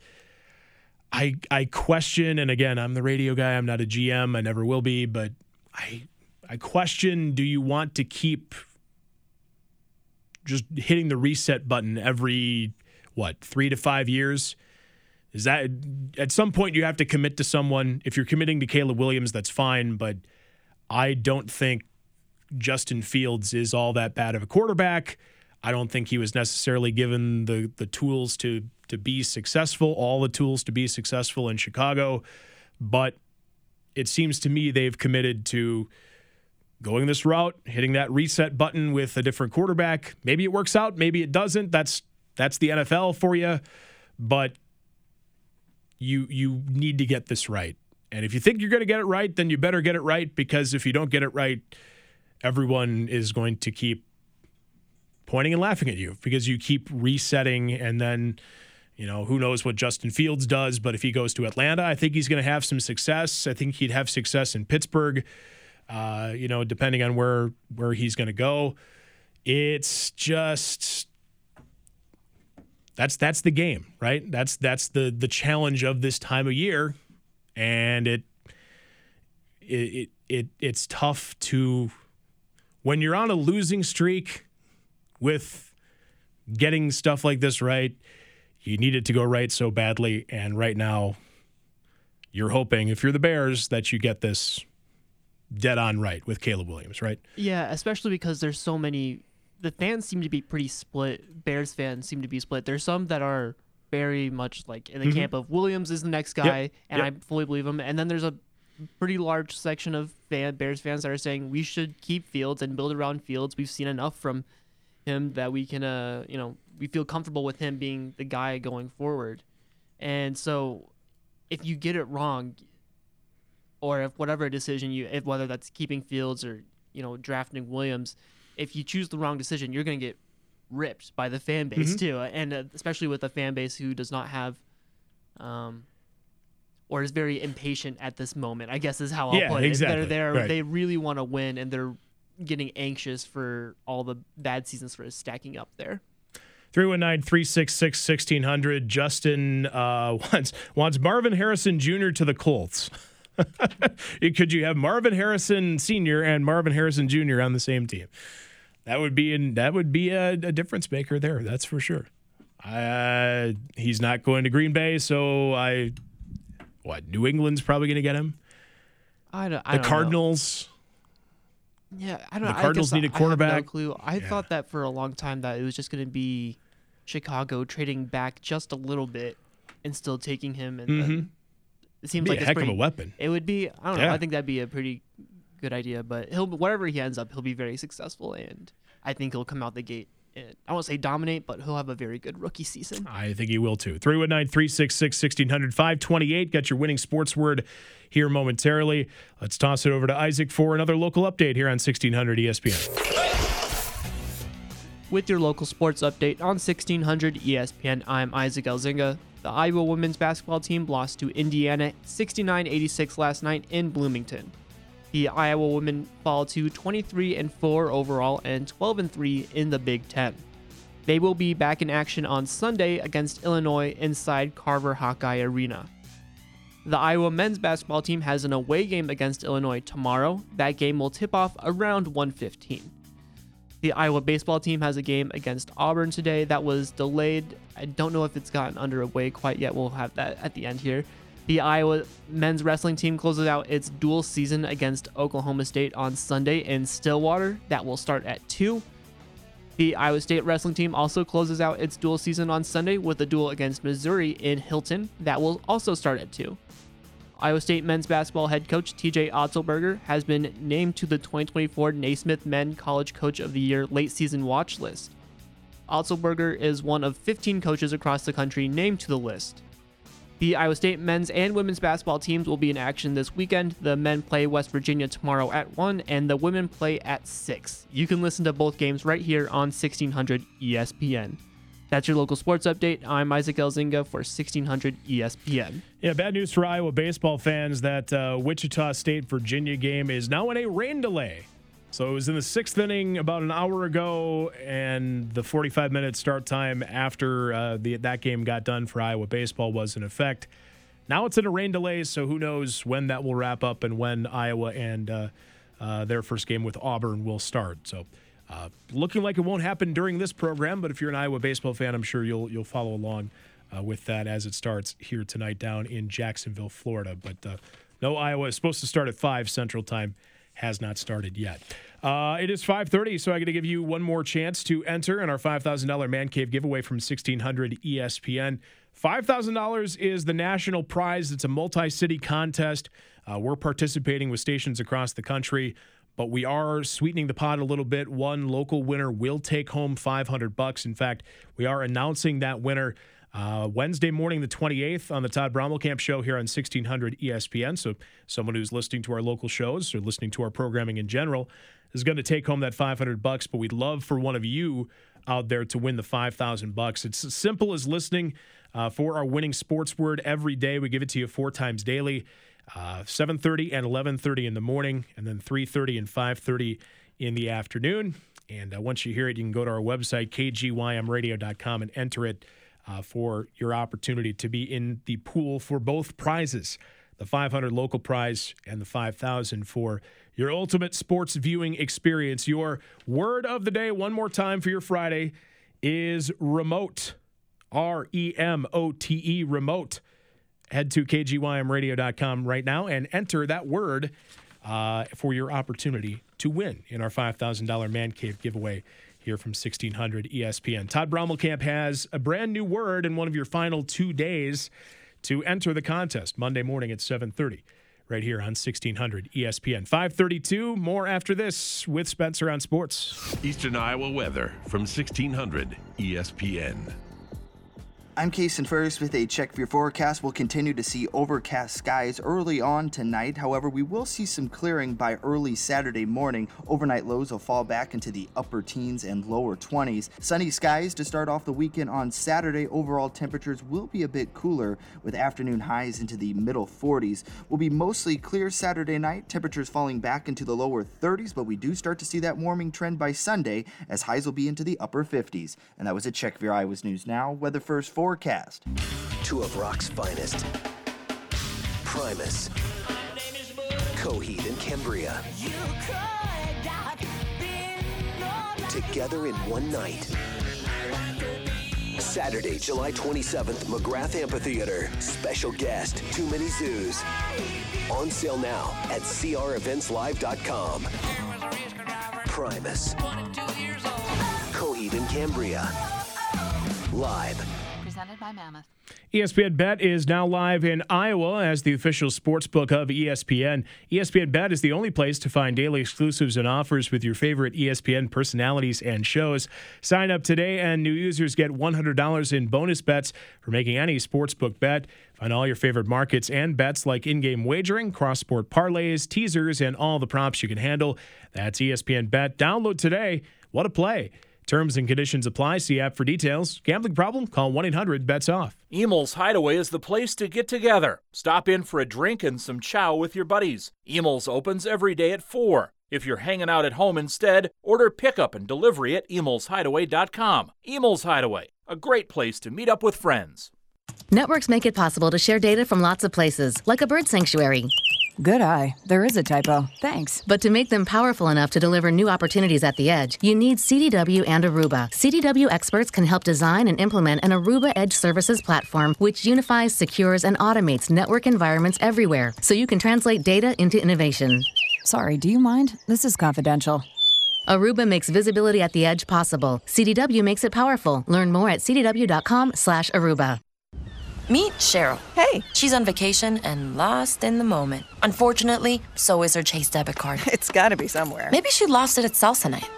I I question. And again, I'm the radio guy. I'm not a GM. I never will be. But I I question: Do you want to keep just hitting the reset button every what, three to five years? Is that at some point you have to commit to someone? If you're committing to Caleb Williams, that's fine, but I don't think Justin Fields is all that bad of a quarterback. I don't think he was necessarily given the the tools to to be successful, all the tools to be successful in Chicago, but it seems to me they've committed to going this route, hitting that reset button with a different quarterback. Maybe it works out, maybe it doesn't. That's that's the NFL for you, but you you need to get this right. And if you think you're going to get it right, then you better get it right because if you don't get it right, everyone is going to keep pointing and laughing at you because you keep resetting and then you know, who knows what Justin Fields does, but if he goes to Atlanta, I think he's going to have some success. I think he'd have success in Pittsburgh. Uh, you know, depending on where where he's going to go. It's just that's that's the game, right? That's that's the the challenge of this time of year, and it it it, it it's tough to when you're on a losing streak with getting stuff like this right. You need it to go right so badly, and right now, you're hoping if you're the Bears that you get this dead on right with Caleb Williams, right? Yeah, especially because there's so many the fans seem to be pretty split. Bears fans seem to be split. There's some that are very much like in the mm-hmm. camp of Williams is the next guy, yep. and yep. I fully believe him. And then there's a pretty large section of fan Bears fans that are saying we should keep Fields and build around Fields. We've seen enough from him that we can, uh, you know, we feel comfortable with him being the guy going forward. And so, if you get it wrong, or if whatever decision you, if whether that's keeping Fields or you know drafting Williams, if you choose the wrong decision, you're going to get ripped by the fan base mm-hmm. too, and uh, especially with a fan base who does not have, um, or is very impatient at this moment. I guess is how I'll yeah, put exactly. it. They're, they're right. they really want to win, and they're getting anxious for all the bad seasons for stacking up there. 319 366 1600. Justin uh, *laughs* wants, wants Marvin Harrison Jr. to the Colts. *laughs* Could you have Marvin Harrison Sr. and Marvin Harrison Jr. on the same team? That would be an, that would be a, a difference maker there. That's for sure. Uh, he's not going to Green Bay, so I what New England's probably going to get him. I don't. I the don't Cardinals. Know. Yeah, I don't. Know. The Cardinals need a quarterback. I no clue. I yeah. thought that for a long time that it was just going to be Chicago trading back just a little bit and still taking him. And mm-hmm. it seems like a heck pretty, of a weapon. It would be. I don't know. I think that'd be a pretty good idea. But he'll wherever he ends up, he'll be very successful, and I think he'll come out the gate. And I won't say dominate, but he'll have a very good rookie season. I think he will too. 319 366 1600 528. Got your winning sports word here momentarily. Let's toss it over to Isaac for another local update here on 1600 ESPN. With your local sports update on 1600 ESPN, I'm Isaac Elzinga. The Iowa women's basketball team lost to Indiana 69 86 last night in Bloomington. The Iowa women fall to 23 and 4 overall and 12 and 3 in the Big 10. They will be back in action on Sunday against Illinois inside Carver Hawkeye Arena. The Iowa men's basketball team has an away game against Illinois tomorrow. That game will tip off around 1:15. The Iowa baseball team has a game against Auburn today that was delayed. I don't know if it's gotten underway quite yet. We'll have that at the end here. The Iowa men's wrestling team closes out its dual season against Oklahoma State on Sunday in Stillwater. That will start at 2. The Iowa State wrestling team also closes out its dual season on Sunday with a dual against Missouri in Hilton. That will also start at 2. Iowa State men's basketball head coach TJ Otzelberger has been named to the 2024 Naismith Men College Coach of the Year late season watch list. Otzelberger is one of 15 coaches across the country named to the list. The Iowa State men's and women's basketball teams will be in action this weekend. The men play West Virginia tomorrow at 1, and the women play at 6. You can listen to both games right here on 1600 ESPN. That's your local sports update. I'm Isaac Elzinga for 1600 ESPN. Yeah, bad news for Iowa baseball fans that uh, Wichita State Virginia game is now in a rain delay. So it was in the sixth inning about an hour ago, and the 45 minute start time after uh, the, that game got done for Iowa baseball was in effect. Now it's in a rain delay, so who knows when that will wrap up and when Iowa and uh, uh, their first game with Auburn will start. So. Uh, looking like it won't happen during this program, but if you're an Iowa baseball fan, I'm sure you'll you'll follow along uh, with that as it starts here tonight down in Jacksonville, Florida. But uh, no, Iowa is supposed to start at five Central Time, has not started yet. Uh, it is 5:30, so I'm going to give you one more chance to enter in our $5,000 Man Cave giveaway from 1600 ESPN. $5,000 is the national prize. It's a multi-city contest. Uh, we're participating with stations across the country but we are sweetening the pot a little bit. One local winner will take home 500 bucks. In fact, we are announcing that winner uh, Wednesday morning, the 28th, on the Todd Brommelkamp show here on 1600 ESPN. So, someone who's listening to our local shows or listening to our programming in general is going to take home that 500 bucks. But we'd love for one of you out there to win the 5,000 bucks. It's as simple as listening uh, for our winning sports word every day. We give it to you four times daily uh, 7.30 and 11.30 in the morning and then 3.30 and 5.30 in the afternoon and uh, once you hear it you can go to our website kgymradio.com and enter it uh, for your opportunity to be in the pool for both prizes the 500 local prize and the 5000 for your ultimate sports viewing experience. Your word of the day one more time for your friday is remote. R-e-m-o-t-e remote. Head to kgymradio.com right now and enter that word uh, for your opportunity to win in our $5,000 Man Cave giveaway here from 1600 ESPN. Todd Brommelkamp has a brand new word in one of your final two days to enter the contest Monday morning at 7:30 right here on 1600 ESPN. 532 more after this with Spencer on Sports. Eastern Iowa weather from 1600 ESPN. I'm Kason Ferris with a check for your forecast. We'll continue to see overcast skies early on tonight. However, we will see some clearing by early Saturday morning. Overnight lows will fall back into the upper teens and lower 20s. Sunny skies to start off the weekend on Saturday. Overall temperatures will be a bit cooler with afternoon highs into the middle 40s. Will be mostly clear Saturday night. Temperatures falling back into the lower 30s, but we do start to see that warming trend by Sunday as highs will be into the upper 50s. And that was a check for your Iowa's News Now. Weather first for forecast. Two of rock's finest. Primus. Coheed and Cambria. Together in one night. Saturday, July 27th, McGrath Amphitheater. Special guest, Too Many Zoos. On sale now at creventslive.com. Primus. Coheed and Cambria. Live presented by Mammoth. ESPN Bet is now live in Iowa as the official sports book of ESPN. ESPN Bet is the only place to find daily exclusives and offers with your favorite ESPN personalities and shows. Sign up today, and new users get $100 in bonus bets for making any sportsbook bet. Find all your favorite markets and bets like in game wagering, cross sport parlays, teasers, and all the props you can handle. That's ESPN Bet. Download today. What a play! Terms and conditions apply. See app for details. Gambling problem? Call 1 800 bets off. Emil's Hideaway is the place to get together. Stop in for a drink and some chow with your buddies. Emil's opens every day at 4. If you're hanging out at home instead, order pickup and delivery at emilshideaway.com. Emil's Hideaway, a great place to meet up with friends. Networks make it possible to share data from lots of places, like a bird sanctuary Good eye. There is a typo. Thanks. But to make them powerful enough to deliver new opportunities at the edge, you need CDW and Aruba. CDW experts can help design and implement an Aruba Edge Services platform, which unifies, secures, and automates network environments everywhere, so you can translate data into innovation. Sorry, do you mind? This is confidential. Aruba makes visibility at the edge possible. CDW makes it powerful. Learn more at cdw.com/aruba. Meet Cheryl. Hey. She's on vacation and lost in the moment. Unfortunately, so is her Chase debit card. *laughs* It's gotta be somewhere. Maybe she lost it at salsa night.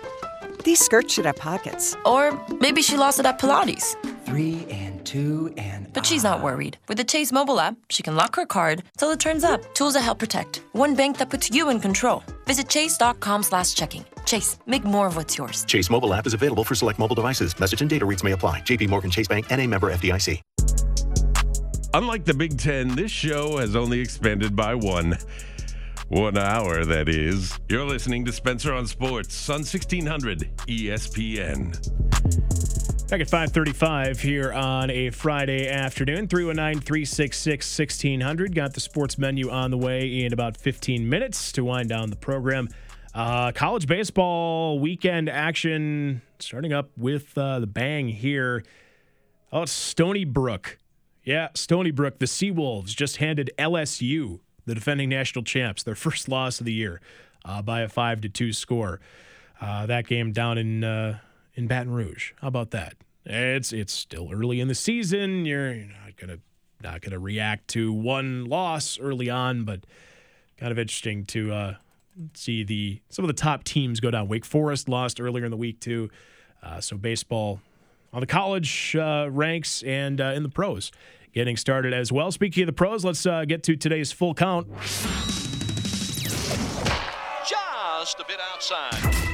These skirts should have pockets. Or maybe she lost it at Pilates. Three and two and. But she's not ah. worried. With the Chase mobile app, she can lock her card till it turns up. Tools that help protect. One bank that puts you in control. Visit chase.com slash checking. Chase, make more of what's yours. Chase mobile app is available for select mobile devices. Message and data rates may apply. JP Morgan Chase Bank and a member FDIC. Unlike the Big Ten, this show has only expanded by one. One hour, that is. You're listening to Spencer on Sports on 1600 ESPN. Back at 535 here on a Friday afternoon, 319-366-1600. Got the sports menu on the way in about 15 minutes to wind down the program. Uh, college baseball weekend action starting up with uh, the bang here. Oh, it's Stony Brook. Yeah, Stony Brook. The Seawolves just handed LSU, the defending national champs, their first loss of the year uh, by a 5 to 2 score. Uh, that game down in uh, in Baton Rouge. How about that? It's it's still early in the season. You're, not gonna not gonna react to one loss early on, but kind of interesting to uh, see the some of the top teams go down. Wake Forest lost earlier in the week too. Uh, so baseball on the college uh, ranks and in the pros getting started as well. Speaking of the pros, let's uh, get to today's full count. Just a bit outside.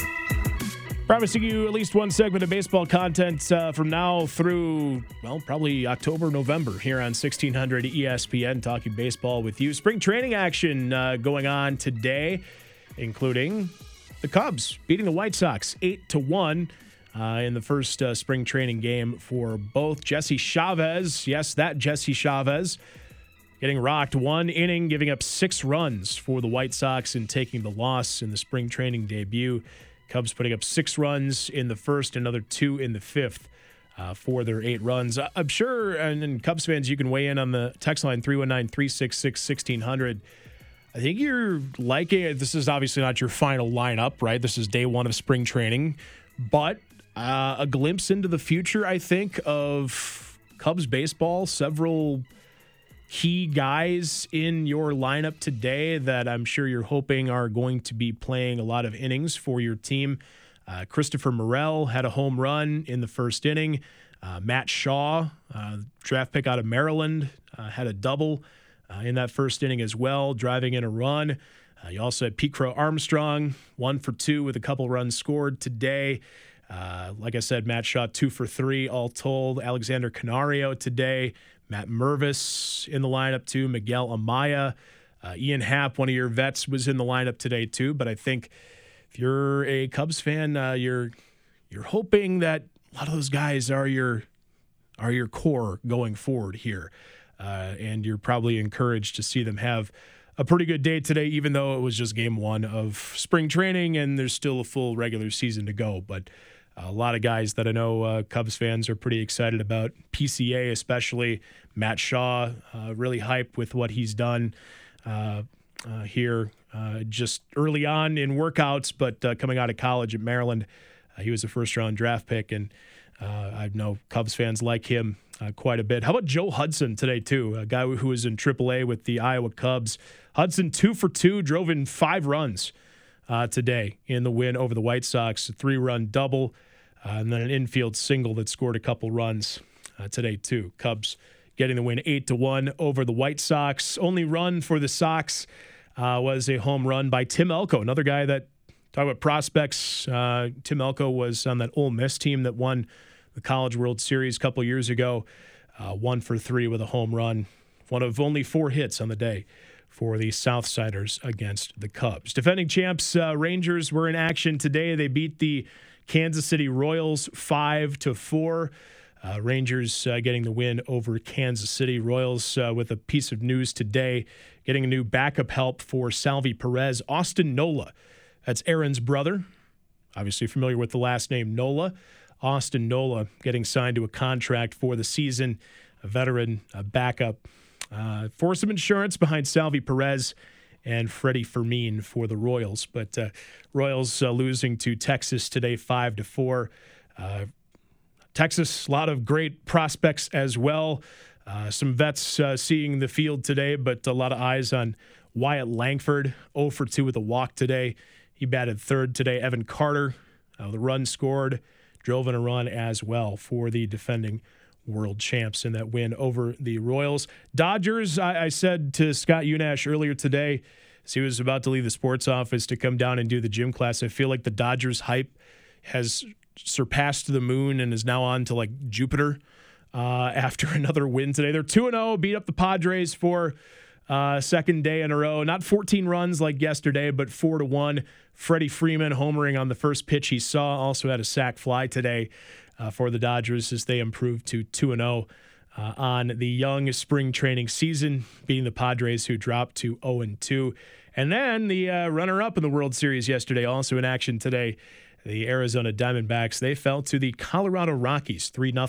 Promising you at least one segment of baseball content uh, from now through, well, probably October, November here on 1600 ESPN, talking baseball with you. Spring training action uh, going on today, including the Cubs beating the White Sox 8 to 1. Uh, in the first uh, spring training game for both Jesse Chavez, yes, that Jesse Chavez, getting rocked one inning, giving up six runs for the White Sox and taking the loss in the spring training debut. Cubs putting up six runs in the first, another two in the fifth. Uh, for their eight runs. I'm sure, and, and, Cubs fans, you can weigh in on the text line 319 366 1600. I think you're liking it. This is obviously not your final lineup, right? This is day one of spring training, but uh, a glimpse into the future, I think, of Cubs baseball. Several key guys in your lineup today that I'm sure you're hoping are going to be playing a lot of innings for your team. Uh, Christopher Morel had a home run in the first inning. Uh, Matt Shaw, uh, draft pick out of Maryland, uh, had a double uh, in that first inning as well, driving in a run. Uh, you also had Pete Crow Armstrong, one for two with a couple runs scored today. Uh, like I said, Matt Shaw two for three all told. Alexander Canario today. Matt Mervis in the lineup too. Miguel Amaya. Uh, Ian Happ, one of your vets, was in the lineup today too. But I think if you're a Cubs fan, uh, you're you're hoping that a lot of those guys are your are your core going forward here, uh, and you're probably encouraged to see them have a pretty good day today, even though it was just game one of spring training and there's still a full regular season to go. But a lot of guys that I know uh, Cubs fans are pretty excited about. PCA, especially Matt Shaw, uh, really hyped with what he's done uh, uh here uh, just early on in workouts, but uh, coming out of college at Maryland, he was a first round draft pick. And I know Cubs fans like him quite a bit. How about Joe Hudson today, too? A guy who was in AAA with the Iowa Cubs. Hudson, two for two, drove in five runs uh, today in the win over the White Sox. A three run double, uh, and then an infield single that scored a couple runs uh, today, too. Cubs getting the win 8 to 1 over the White Sox. Only run for the Sox uh, was a home run by Tim Elko, another guy that, talk about prospects. Uh, Tim Elko was on that Ole Miss team that won the College World Series a couple years ago. Uh, one for three with a home run, one of only four hits on the day for the Southsiders against the Cubs. Defending champs uh, Rangers were in action today. They beat the Kansas City Royals five to four. Uh, Rangers uh, getting the win over Kansas City. Royals uh, with a piece of news today, getting a new backup help for Salvi Perez. Austin Nola, that's Aaron's brother. Obviously familiar with the last name Nola. Austin Nola getting signed to a contract for the season. A veteran, a backup uh, for some insurance behind Salvi Perez and Freddie Fermin for the Royals. But uh, Royals uh, losing to Texas today, five to four. Uh, Texas, a lot of great prospects as well. Uh, some vets uh, seeing the field today, but a lot of eyes on Wyatt Langford, 0 for 2 with a walk today. He batted third today. Evan Carter, uh, the run scored, drove in a run as well for the defending world champs in that win over the Royals. Dodgers, I, I said to Scott Unash earlier today, as he was about to leave the sports office to come down and do the gym class, I feel like the Dodgers hype has surpassed the moon and is now on to like Jupiter uh, *laughs* after another win today. They're 2 0, beat up the Padres for uh, second day in a row. Not 14 runs like yesterday, but 4 to 1. Freddie Freeman homering on the first pitch he saw. Also had a sac fly today uh, for the Dodgers as they improved to 2 0. Uh, on the young spring training season, beating the Padres, who dropped to 0 2. And then the uh, runner up in the World Series yesterday, also in action today, the Arizona Diamondbacks, they fell to the Colorado Rockies 3 0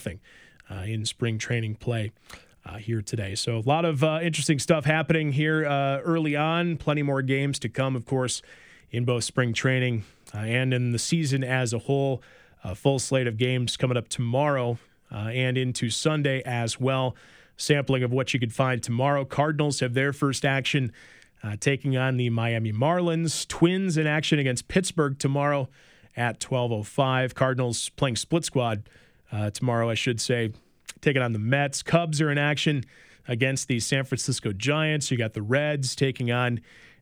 uh, in spring training play. Uh, here today. So, a lot of uh, interesting stuff happening here uh, early on. Plenty more games to come, of course, in both spring training uh, and in the season as a whole. A full slate of games coming up tomorrow uh, and into Sunday as well. Sampling of what you could find tomorrow. Cardinals have their first action uh, taking on the Miami Marlins. Twins in action against Pittsburgh tomorrow at 12:05. Cardinals playing split squad uh, tomorrow, I should say, taking on the Mets. Cubs are in action against the San Francisco Giants. You got the Reds taking on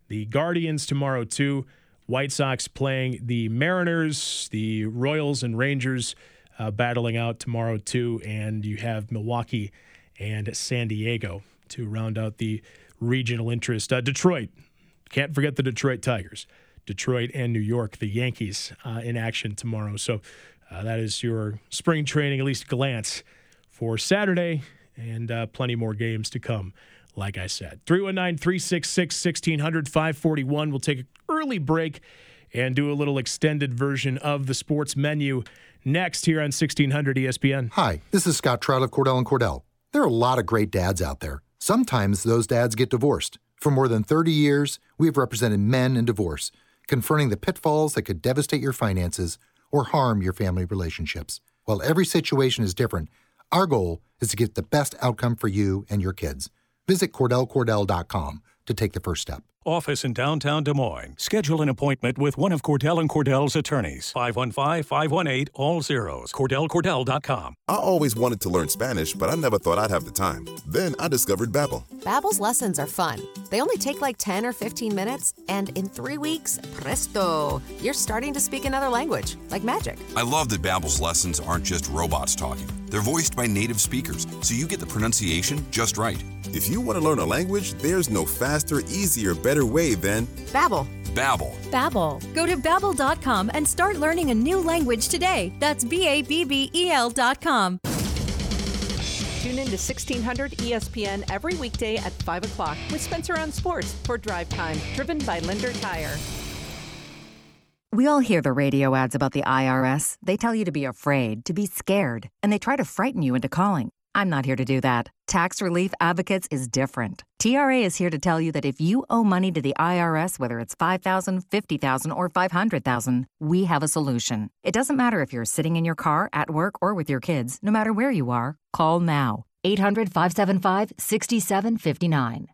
the Guardians tomorrow too. White Sox playing the Mariners, the Royals and Rangers uh, battling out tomorrow too, and you have Milwaukee and San Diego to round out the regional interest. Uh, Detroit, can't forget the Detroit Tigers. Detroit and New York, the Yankees uh, in action tomorrow. So uh, that is your spring training, at least glance for Saturday, and uh, plenty more games to come. Like I said, 319 366 1600 541. We'll take an early break and do a little extended version of the sports menu next here on 1600 ESPN. Hi, this is Scott Trout of Cordell and Cordell. There are a lot of great dads out there. Sometimes those dads get divorced. For more than 30 years, we have represented men in divorce, confronting the pitfalls that could devastate your finances or harm your family relationships. While every situation is different, our goal is to get the best outcome for you and your kids. Visit CordellCordell.com to take the first step. Office in downtown Des Moines. Schedule an appointment with one of Cordell and Cordell's attorneys. 515-518 all zeros. CordellCordell.com. I always wanted to learn Spanish, but I never thought I'd have the time. Then I discovered Babbel. Babbel's lessons are fun. They only take like 10 or 15 minutes, and in three weeks, presto, you're starting to speak another language, like magic. I love that Babbel's lessons aren't just robots talking. They're voiced by native speakers, so you get the pronunciation just right. If you want to learn a language, there's no faster, easier, better way than Babbel. Babbel. Babbel. Go to babbel.com and start learning a new language today. That's B A B B E L.com. Tune in to 1600 ESPN every weekday at 5 o'clock with Spencer on Sports for Drive Time, driven by Linder Tire. We all hear the radio ads about the IRS. They tell you to be afraid, to be scared, and they try to frighten you into calling. I'm not here to do that. Tax Relief Advocates is different. TRA is here to tell you that if you owe money to the IRS, whether it's 5000 50000 or 500000 we have a solution. It doesn't matter if you're sitting in your car, at work, or with your kids, no matter where you are, call now. 800 575 6759.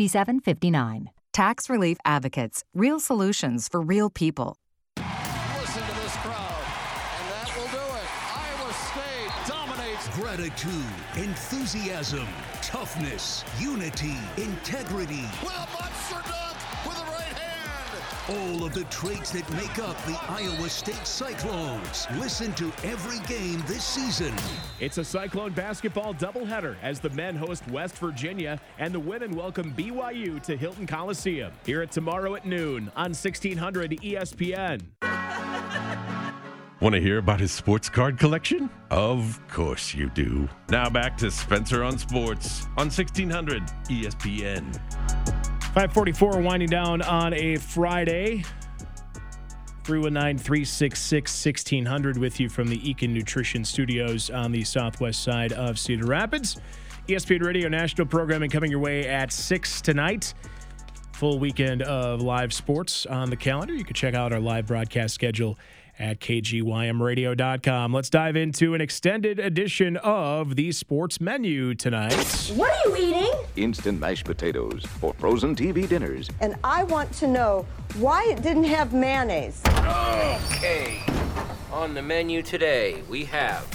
Tax Relief Advocates, real solutions for real people. Listen to this crowd, and that will do it. Iowa State dominates gratitude, enthusiasm, toughness, unity, integrity. Well, monster All of the traits that make up the Iowa State Cyclones. Listen to every game this season. It's a Cyclone basketball doubleheader as the men host West Virginia and the women welcome BYU to Hilton Coliseum. Hear it tomorrow at noon on 1600 ESPN. Want to hear about his sports card collection? Of course you do. Now back to Spencer on Sports on E 1600 ESPN. 544 winding down on a Friday. 319 366 1600 with you from the Eakin Nutrition Studios on the southwest side of Cedar Rapids. ESPN Radio national programming coming your way at 6 tonight. Full weekend of live sports on the calendar. You can check out our live broadcast schedule at kgymradio.com. Let's dive into an extended edition of the sports menu tonight. What are you eating? Instant mashed potatoes for frozen TV dinners. And I want to know why it didn't have mayonnaise. Okay. On the menu today, we have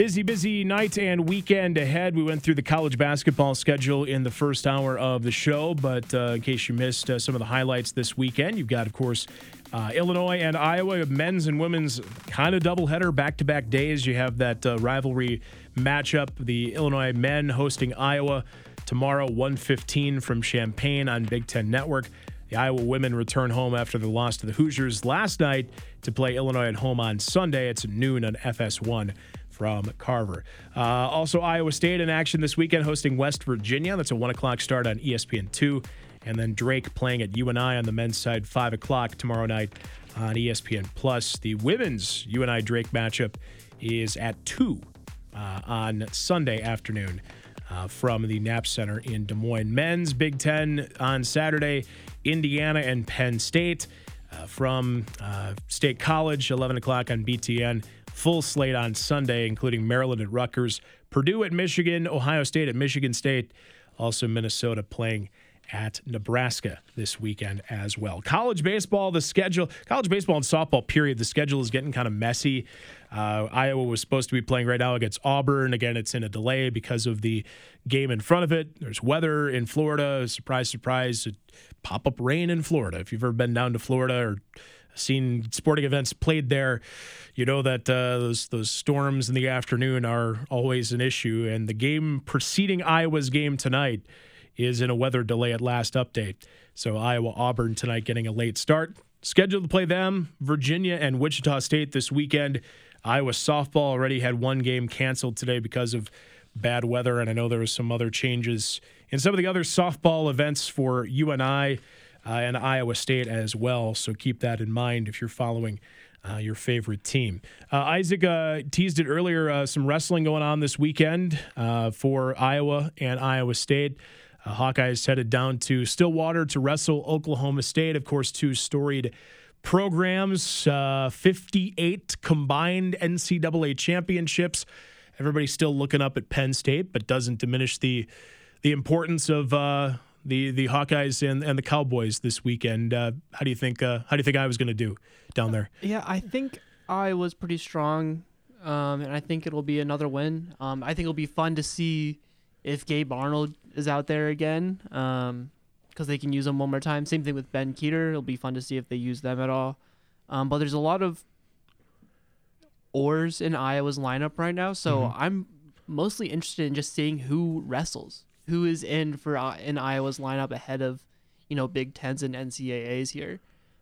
Busy, busy night and weekend ahead. We went through the college basketball schedule in the first hour of the show, but uh, in case you missed uh, some of the highlights this weekend, you've got, of course, uh, Illinois and Iowa, men's and women's kind of doubleheader, back to back days. You have that uh, rivalry matchup, the Illinois men hosting Iowa tomorrow, 115 from Champaign on Big Ten Network. The Iowa women return home after the loss to the Hoosiers last night to play Illinois at home on Sunday. It's noon on FS1 from Carver. Uh, also, Iowa State in action this weekend hosting West Virginia. That's a 1 o'clock start on E ESPN2. And then Drake playing at UNI on the men's side, 5 o'clock tomorrow night on ESPN Plus. The women's UNI Drake matchup is at 2 uh, on Sunday afternoon. Uh, from the Knapp Center in Des Moines. Men's Big Ten on Saturday, Indiana and Penn State. Uh, from uh, State College, 11 o'clock on BTN. Full slate on Sunday, including Maryland at Rutgers, Purdue at Michigan, Ohio State at Michigan State, also Minnesota playing at Nebraska this weekend as well. College baseball, the schedule, college baseball and softball, period, the schedule is getting kind of messy. Uh, Iowa was supposed to be playing right now against Auburn. Again, it's in a delay because of the game in front of it. There's weather in Florida. Surprise, surprise. Pop up rain in Florida. If you've ever been down to Florida or seen sporting events played there, you know that uh, those those storms in the afternoon are always an issue. And the game preceding Iowa's game tonight is in a weather delay at last update. So Iowa Auburn tonight getting a late start. Scheduled to play them, Virginia and Wichita State this weekend. Iowa softball already had one game canceled today because of bad weather, and I know there was some other changes in some of the other softball events for UNI uh, and Iowa State as well. So keep that in mind if you're following uh, your favorite team. Uh, Isaac uh, teased it earlier. Uh, some wrestling going on this weekend uh, for Iowa and Iowa State. Uh, Hawkeyes headed down to Stillwater to wrestle Oklahoma State. Of course, two storied programs, uh, 58 combined NCAA championships. Everybody's still looking up at Penn State, but doesn't diminish the the importance of uh, the the Hawkeyes and, and the Cowboys this weekend. Uh, how do you think? Uh, how do you think I was going to do down there? Yeah, I think I was pretty strong, um, and I think it'll be another win. Um, I think it'll be fun to see if Gabe Arnold is out there again, because they can use him one more time. Same thing with Ben Kueter. It'll be fun to see if they use them at all. Um, but there's a lot of oars in Iowa's lineup right now, so Mm-hmm. I'm mostly interested in just seeing who wrestles, who is in for uh, in Iowa's lineup ahead of you know Big Tens and NCAA's here,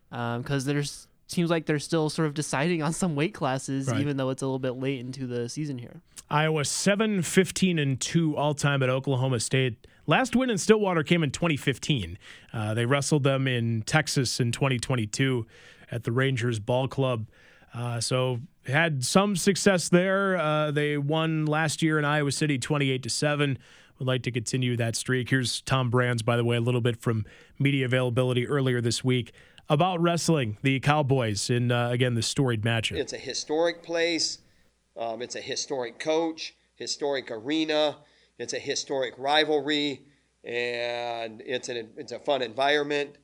because there's seems like they're still sort of deciding on some weight classes, Right. even though it's a little bit late into the season here. Iowa 7 15 and 2 all time at Oklahoma State. Last win in Stillwater came in 2015. Uh, they wrestled them in Texas in 2022 at the Rangers Ball Club. Uh, so had some success there. Uh, they won last year in Iowa City 28 to 7. Would like to continue that streak. Here's Tom Brands, by the way, a little bit from media availability earlier this week about wrestling the Cowboys in, uh, again, the storied matchup. It's a historic place. Um, it's a historic coach, historic arena. It's a historic rivalry, and it's an it's a fun environment.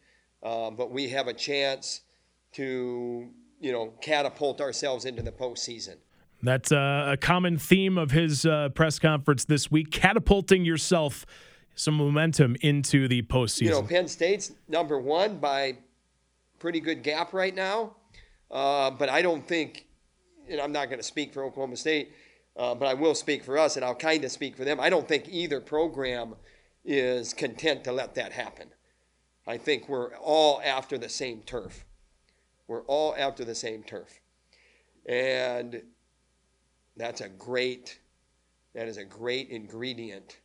Um, but we have a chance to you know catapult ourselves into the postseason. That's uh, a common theme of his uh, press conference this week, catapulting yourself some momentum into the postseason. You know, Penn State's number one by pretty good gap right now. Uh, but I don't think, and I'm not going to speak for Oklahoma State, uh, but I will speak for us, and I'll kind of speak for them. I don't think either program is content to let that happen. I think we're all after the same turf. We're all after the same turf. And that's a great, that is a great ingredient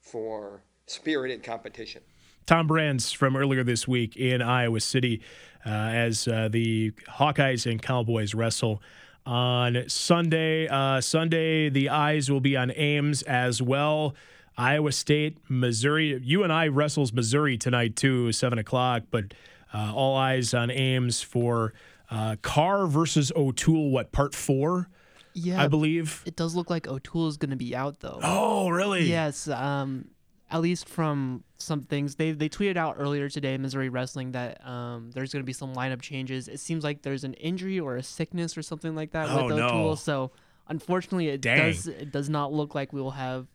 for spirited competition. Tom Brands from earlier this week in Iowa City uh, as uh, the Hawkeyes and Cowboys wrestle on Sunday. Uh, Sunday, the eyes will be on Ames as well. Iowa State, Missouri. UNI wrestles Missouri tonight too, seven o'clock. But uh, all eyes on Ames for uh, Carr versus O'Toole. What part four? Yeah, I believe it does look like O'Toole is going to be out though. Oh, really? Yes. Um, at least from some things they they tweeted out earlier today, Missouri Wrestling, that um, there's going to be some lineup changes. It seems like there's an injury or a sickness or something like that oh, with O'Toole. No. So unfortunately, it Dang. does it does not look like we will have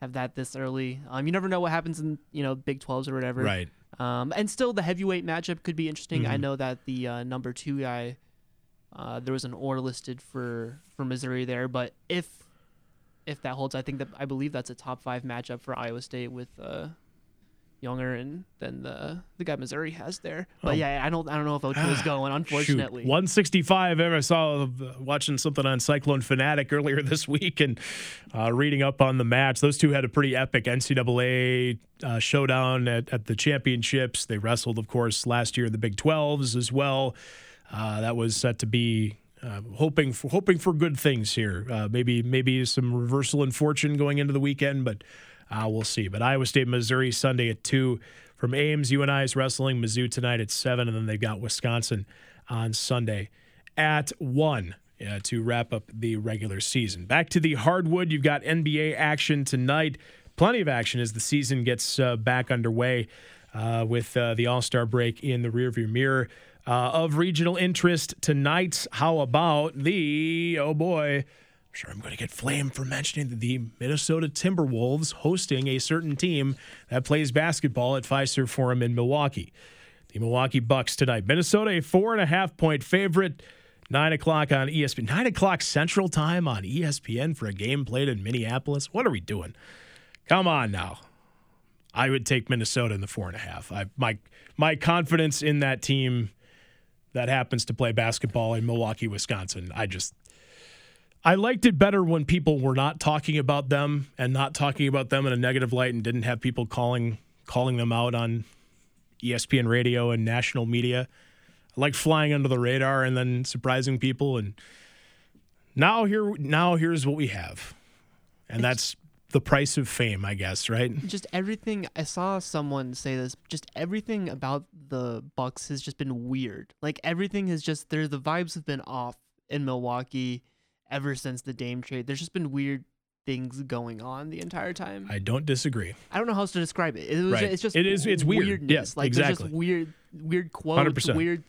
have that this early. Um, you never know what happens in you know Big 12s or whatever. Right. Um, and still the heavyweight matchup could be interesting. I Mhm. know that the uh, number two guy, uh, there was an or listed for for Missouri there, but if if that holds, I think that I believe that's a top five matchup for Iowa State with uh, Yonger and then the the guy Missouri has there. But Oh. yeah, I don't I don't know if O'Toole's *sighs* going. Unfortunately, Shoot. 165. I saw uh, watching something on Cyclone Fanatic earlier *laughs* this week and uh, reading up on the match. Those two had a pretty epic NCAA uh, showdown at, at the championships. They wrestled, of course, last year in the Big 12s as well. Uh, that was set to be. Uh, hoping for hoping for good things here. Uh, maybe maybe some reversal in fortune going into the weekend, but uh, we'll see. But Iowa State, Missouri Sunday at two. From Ames, UNI is wrestling Mizzou tonight at seven, and then they've got Wisconsin on Sunday at one uh, to wrap up the regular season. Back to the hardwood, you've got NBA action tonight. Plenty of action as the season gets uh, back underway uh, with uh, the All Star break in the rearview mirror. Uh, of regional interest tonight, how about the, oh boy, I'm sure I'm going to get flamed for mentioning the Minnesota Timberwolves hosting a certain team that plays basketball at Fiserv Forum in Milwaukee. The Milwaukee Bucks tonight. Minnesota, a four and a half point favorite. Nine o'clock on ESPN. Nine o'clock Central Time on ESPN for a game played in Minneapolis. What are we doing? Come on now. I would take Minnesota in the four and a half. I, my my confidence in that team that happens to play basketball in Milwaukee, Wisconsin. I just I liked it better when people were not talking about them and not talking about them in a negative light and didn't have people calling calling them out on ESPN radio and national media. I like flying under the radar and then surprising people and now here now here's what we have. And that's the price of fame, I guess, right? just everything I saw someone say this just everything about the Bucks has just been weird. Like everything has just there the vibes have been off in Milwaukee ever since the Dame trade. There's just been weird things going on the entire time. I don't disagree. I don't know how else to describe it. It was Right. it's just It is- it's weird. weirdness. Yes, like there's exactly. just weird weird quotes, 100%. weird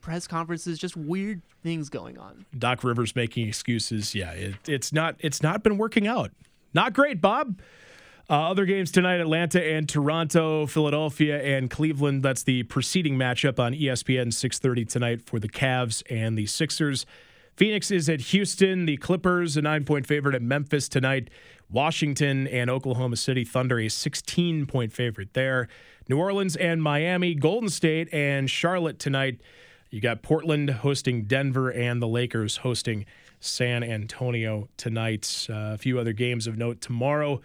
press conferences, just weird things going on. Doc Rivers making excuses. Yeah, it, it's not it's not been working out. Not great, Bob. Uh, other games tonight: Atlanta and Toronto, Philadelphia and Cleveland. That's the preceding matchup on ESPN 6:30 tonight for the Cavs and the Sixers. Phoenix is at Houston. The Clippers a nine-point favorite at Memphis tonight. Washington and Oklahoma City Thunder a 16-point favorite there. New Orleans and Miami, Golden State and Charlotte tonight. You got Portland hosting Denver and the Lakers hosting San Antonio tonight. Uh, a few other games of note tomorrow.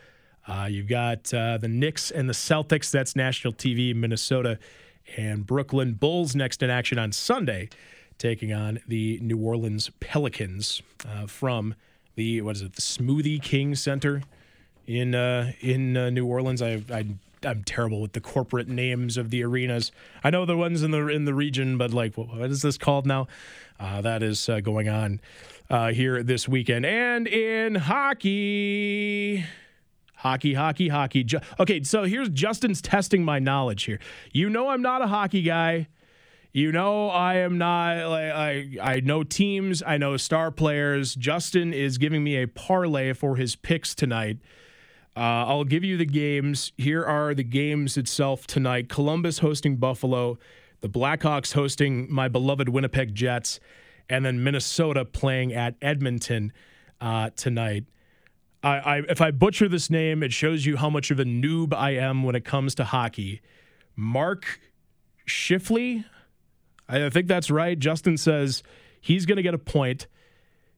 Uh, you've got uh, the Knicks and the Celtics. That's national TV, Minnesota and Brooklyn. Bulls next in action on Sunday, taking on the New Orleans Pelicans uh, from the what is it, the Smoothie King Center in uh, in uh, New Orleans. I, I I'm terrible with the corporate names of the arenas. I know the ones in the in the region, but like what, is this called now? Uh, that is uh, going on uh, here this weekend, and in hockey. Hockey, hockey, hockey. Okay, so here's Justin's testing my knowledge here. You know I'm not a hockey guy. You know, I am not like I I know teams, I know star players. Justin is giving me a parlay for his picks tonight. Uh, I'll give you the games. Here are the games itself tonight. Columbus hosting Buffalo, the Blackhawks hosting my beloved Winnipeg Jets, and then Minnesota playing at Edmonton uh, tonight. I, I, if I butcher this name, it shows you how much of a noob I am when it comes to hockey. Mark Shifley, I think that's right. Justin says he's going to get a point.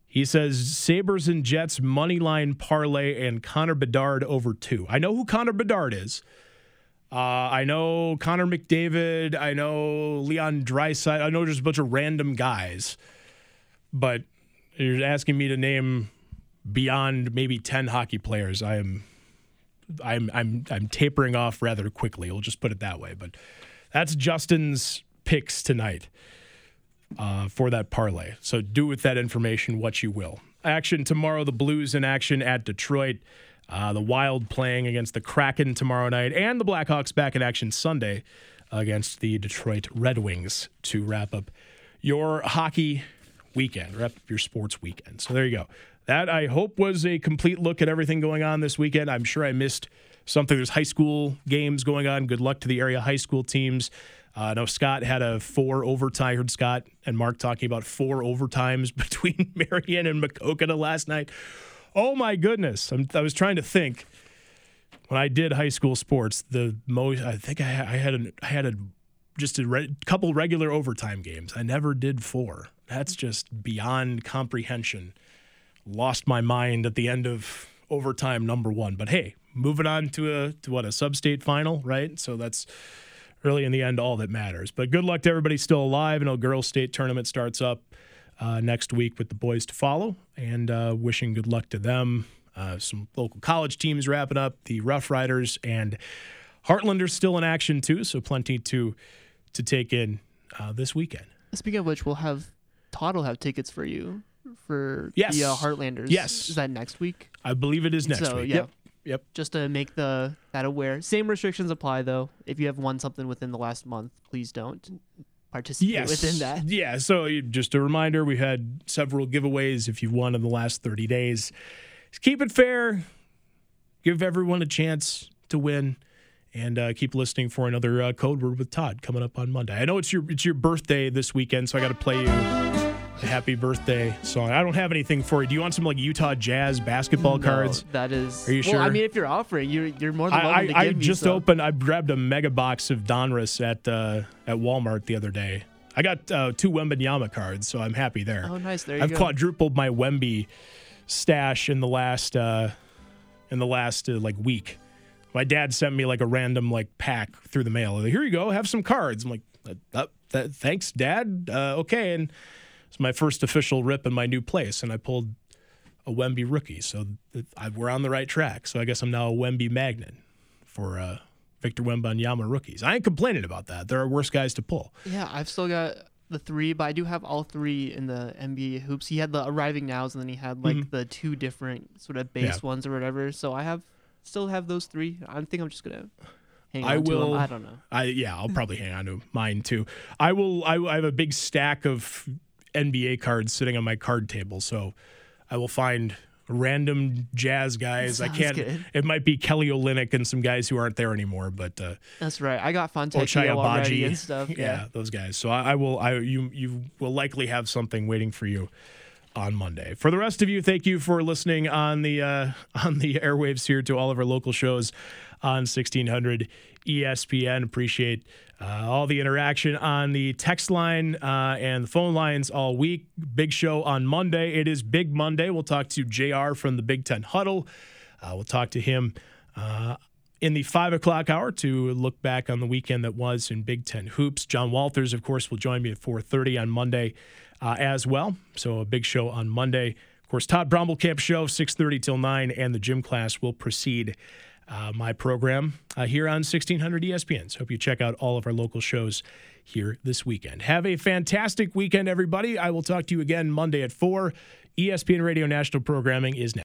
He says Sabres and Jets money line parlay and Connor Bedard over two. I know who Connor Bedard is. Uh, I know Connor McDavid. I know Leon Draisaitl. I know just a bunch of random guys. But you're asking me to name beyond maybe 10 hockey players. I am I'm I'm I'm tapering off rather quickly. We'll just put it that way. But that's Justin's picks tonight uh, for that parlay. So do with that information what you will. Action tomorrow, the Blues in action at Detroit. Uh, the Wild playing against the Kraken tomorrow night, and the Blackhawks back in action Sunday against the Detroit Red Wings to wrap up your hockey weekend, wrap up your sports weekend. So there you go. That I hope was a complete look at everything going on this weekend. I'm sure I missed something. There's high school games going on. Good luck to the area high school teams. Uh, I know Scott had a four overtime. Heard Scott and Mark talking about four overtimes *laughs* between *laughs* Marion and Maquoketa last night. Oh my goodness! I'm, i was trying to think when I did high school sports. The most I think I, I had a, I had a just a re- couple regular overtime games. I never did four. That's just beyond comprehension. Lost my mind at the end of overtime number one. But hey, moving on to a to what a sub-state final, right? So that's really in the end all that matters. But good luck to everybody still alive. I know girls state tournament starts up uh, next week with the boys to follow, and uh, wishing good luck to them. Uh, some local college teams wrapping up. The Rough Riders and Heartlanders still in action too, so plenty to to take in uh, this weekend. Speaking of which, we'll have Todd will have tickets for you for yes. the uh, Heartlanders. Yes, is that next week? I believe it is next so, week. Yeah. Yep. Yep. Just to make the that aware. Same restrictions apply though. If you have won something within the last month, please don't participate yes. within that. Yeah. So just a reminder, we had several giveaways. If you've won in the last 30 days, just keep it fair. Give everyone a chance to win, and uh, keep listening for another uh, code word with Todd coming up on Monday. I know it's your it's your birthday this weekend, so I got to play you a happy birthday song. I don't have anything for you. Do you want some like Utah Jazz basketball No, cards? that is. Are you well, sure? I mean, if you're offering, you're you're more than I, welcome to I, I give me just some. opened. I grabbed a mega box of Donruss at uh, at Walmart the other day. I got uh, two Wembanyama cards, so I'm happy there. Oh, nice. There you go. I've go. quadrupled my Wemby stash in the last uh, in the last uh, like week. My dad sent me like a random like pack through the mail. Here you go, have some cards. I'm like, uh, uh, th- thanks, Dad. Uh, okay, and it's my first official rip in my new place, and I pulled a Wemby rookie, so th- I, we're on the right track. So I guess I'm now a Wemby magnet for uh, Victor Wembanyama rookies. I ain't complaining about that. There are worse guys to pull. Yeah, I've still got the three, but I do have all three in the NBA hoops. He had the arriving nows, and then he had like Mhm. the two different sort of base Yeah. ones or whatever. So I have still have those three. I think I'm just gonna hang on I to will. them. I don't know. I yeah, I'll probably hang on to *laughs* mine too. I will. I, I have a big stack of NBA cards sitting on my card table, so I will find random jazz guys. I can't. good. It might be Kelly Olynyk and some guys who aren't there anymore, but uh, That's right. I got Fontecchio already and stuff. *laughs* Yeah. those guys. So I, I will. I you you will likely have something waiting for you on Monday. For the rest of you, thank you for listening on the uh, *laughs* on the airwaves here to all of our local shows on 1600 ESPN. Appreciate uh, all the interaction on the text line uh, and the phone lines all week. Big show on Monday. It is Big Monday. We'll talk to JR from the Big Ten Huddle. Uh, we'll talk to him uh, in the five o'clock hour to look back on the weekend that was in Big Ten hoops. John Walters, of course, will join me at 4:30 on Monday uh, as well. So a big show on Monday. Of course, Todd Brommelkamp show 6:30 till 9, and the gym class will precede uh, my program uh, here on 1600 ESPN. So hope you check out all of our local shows here this weekend. Have a fantastic weekend, everybody. I will talk to you again Monday at 4. ESPN Radio National Programming is next.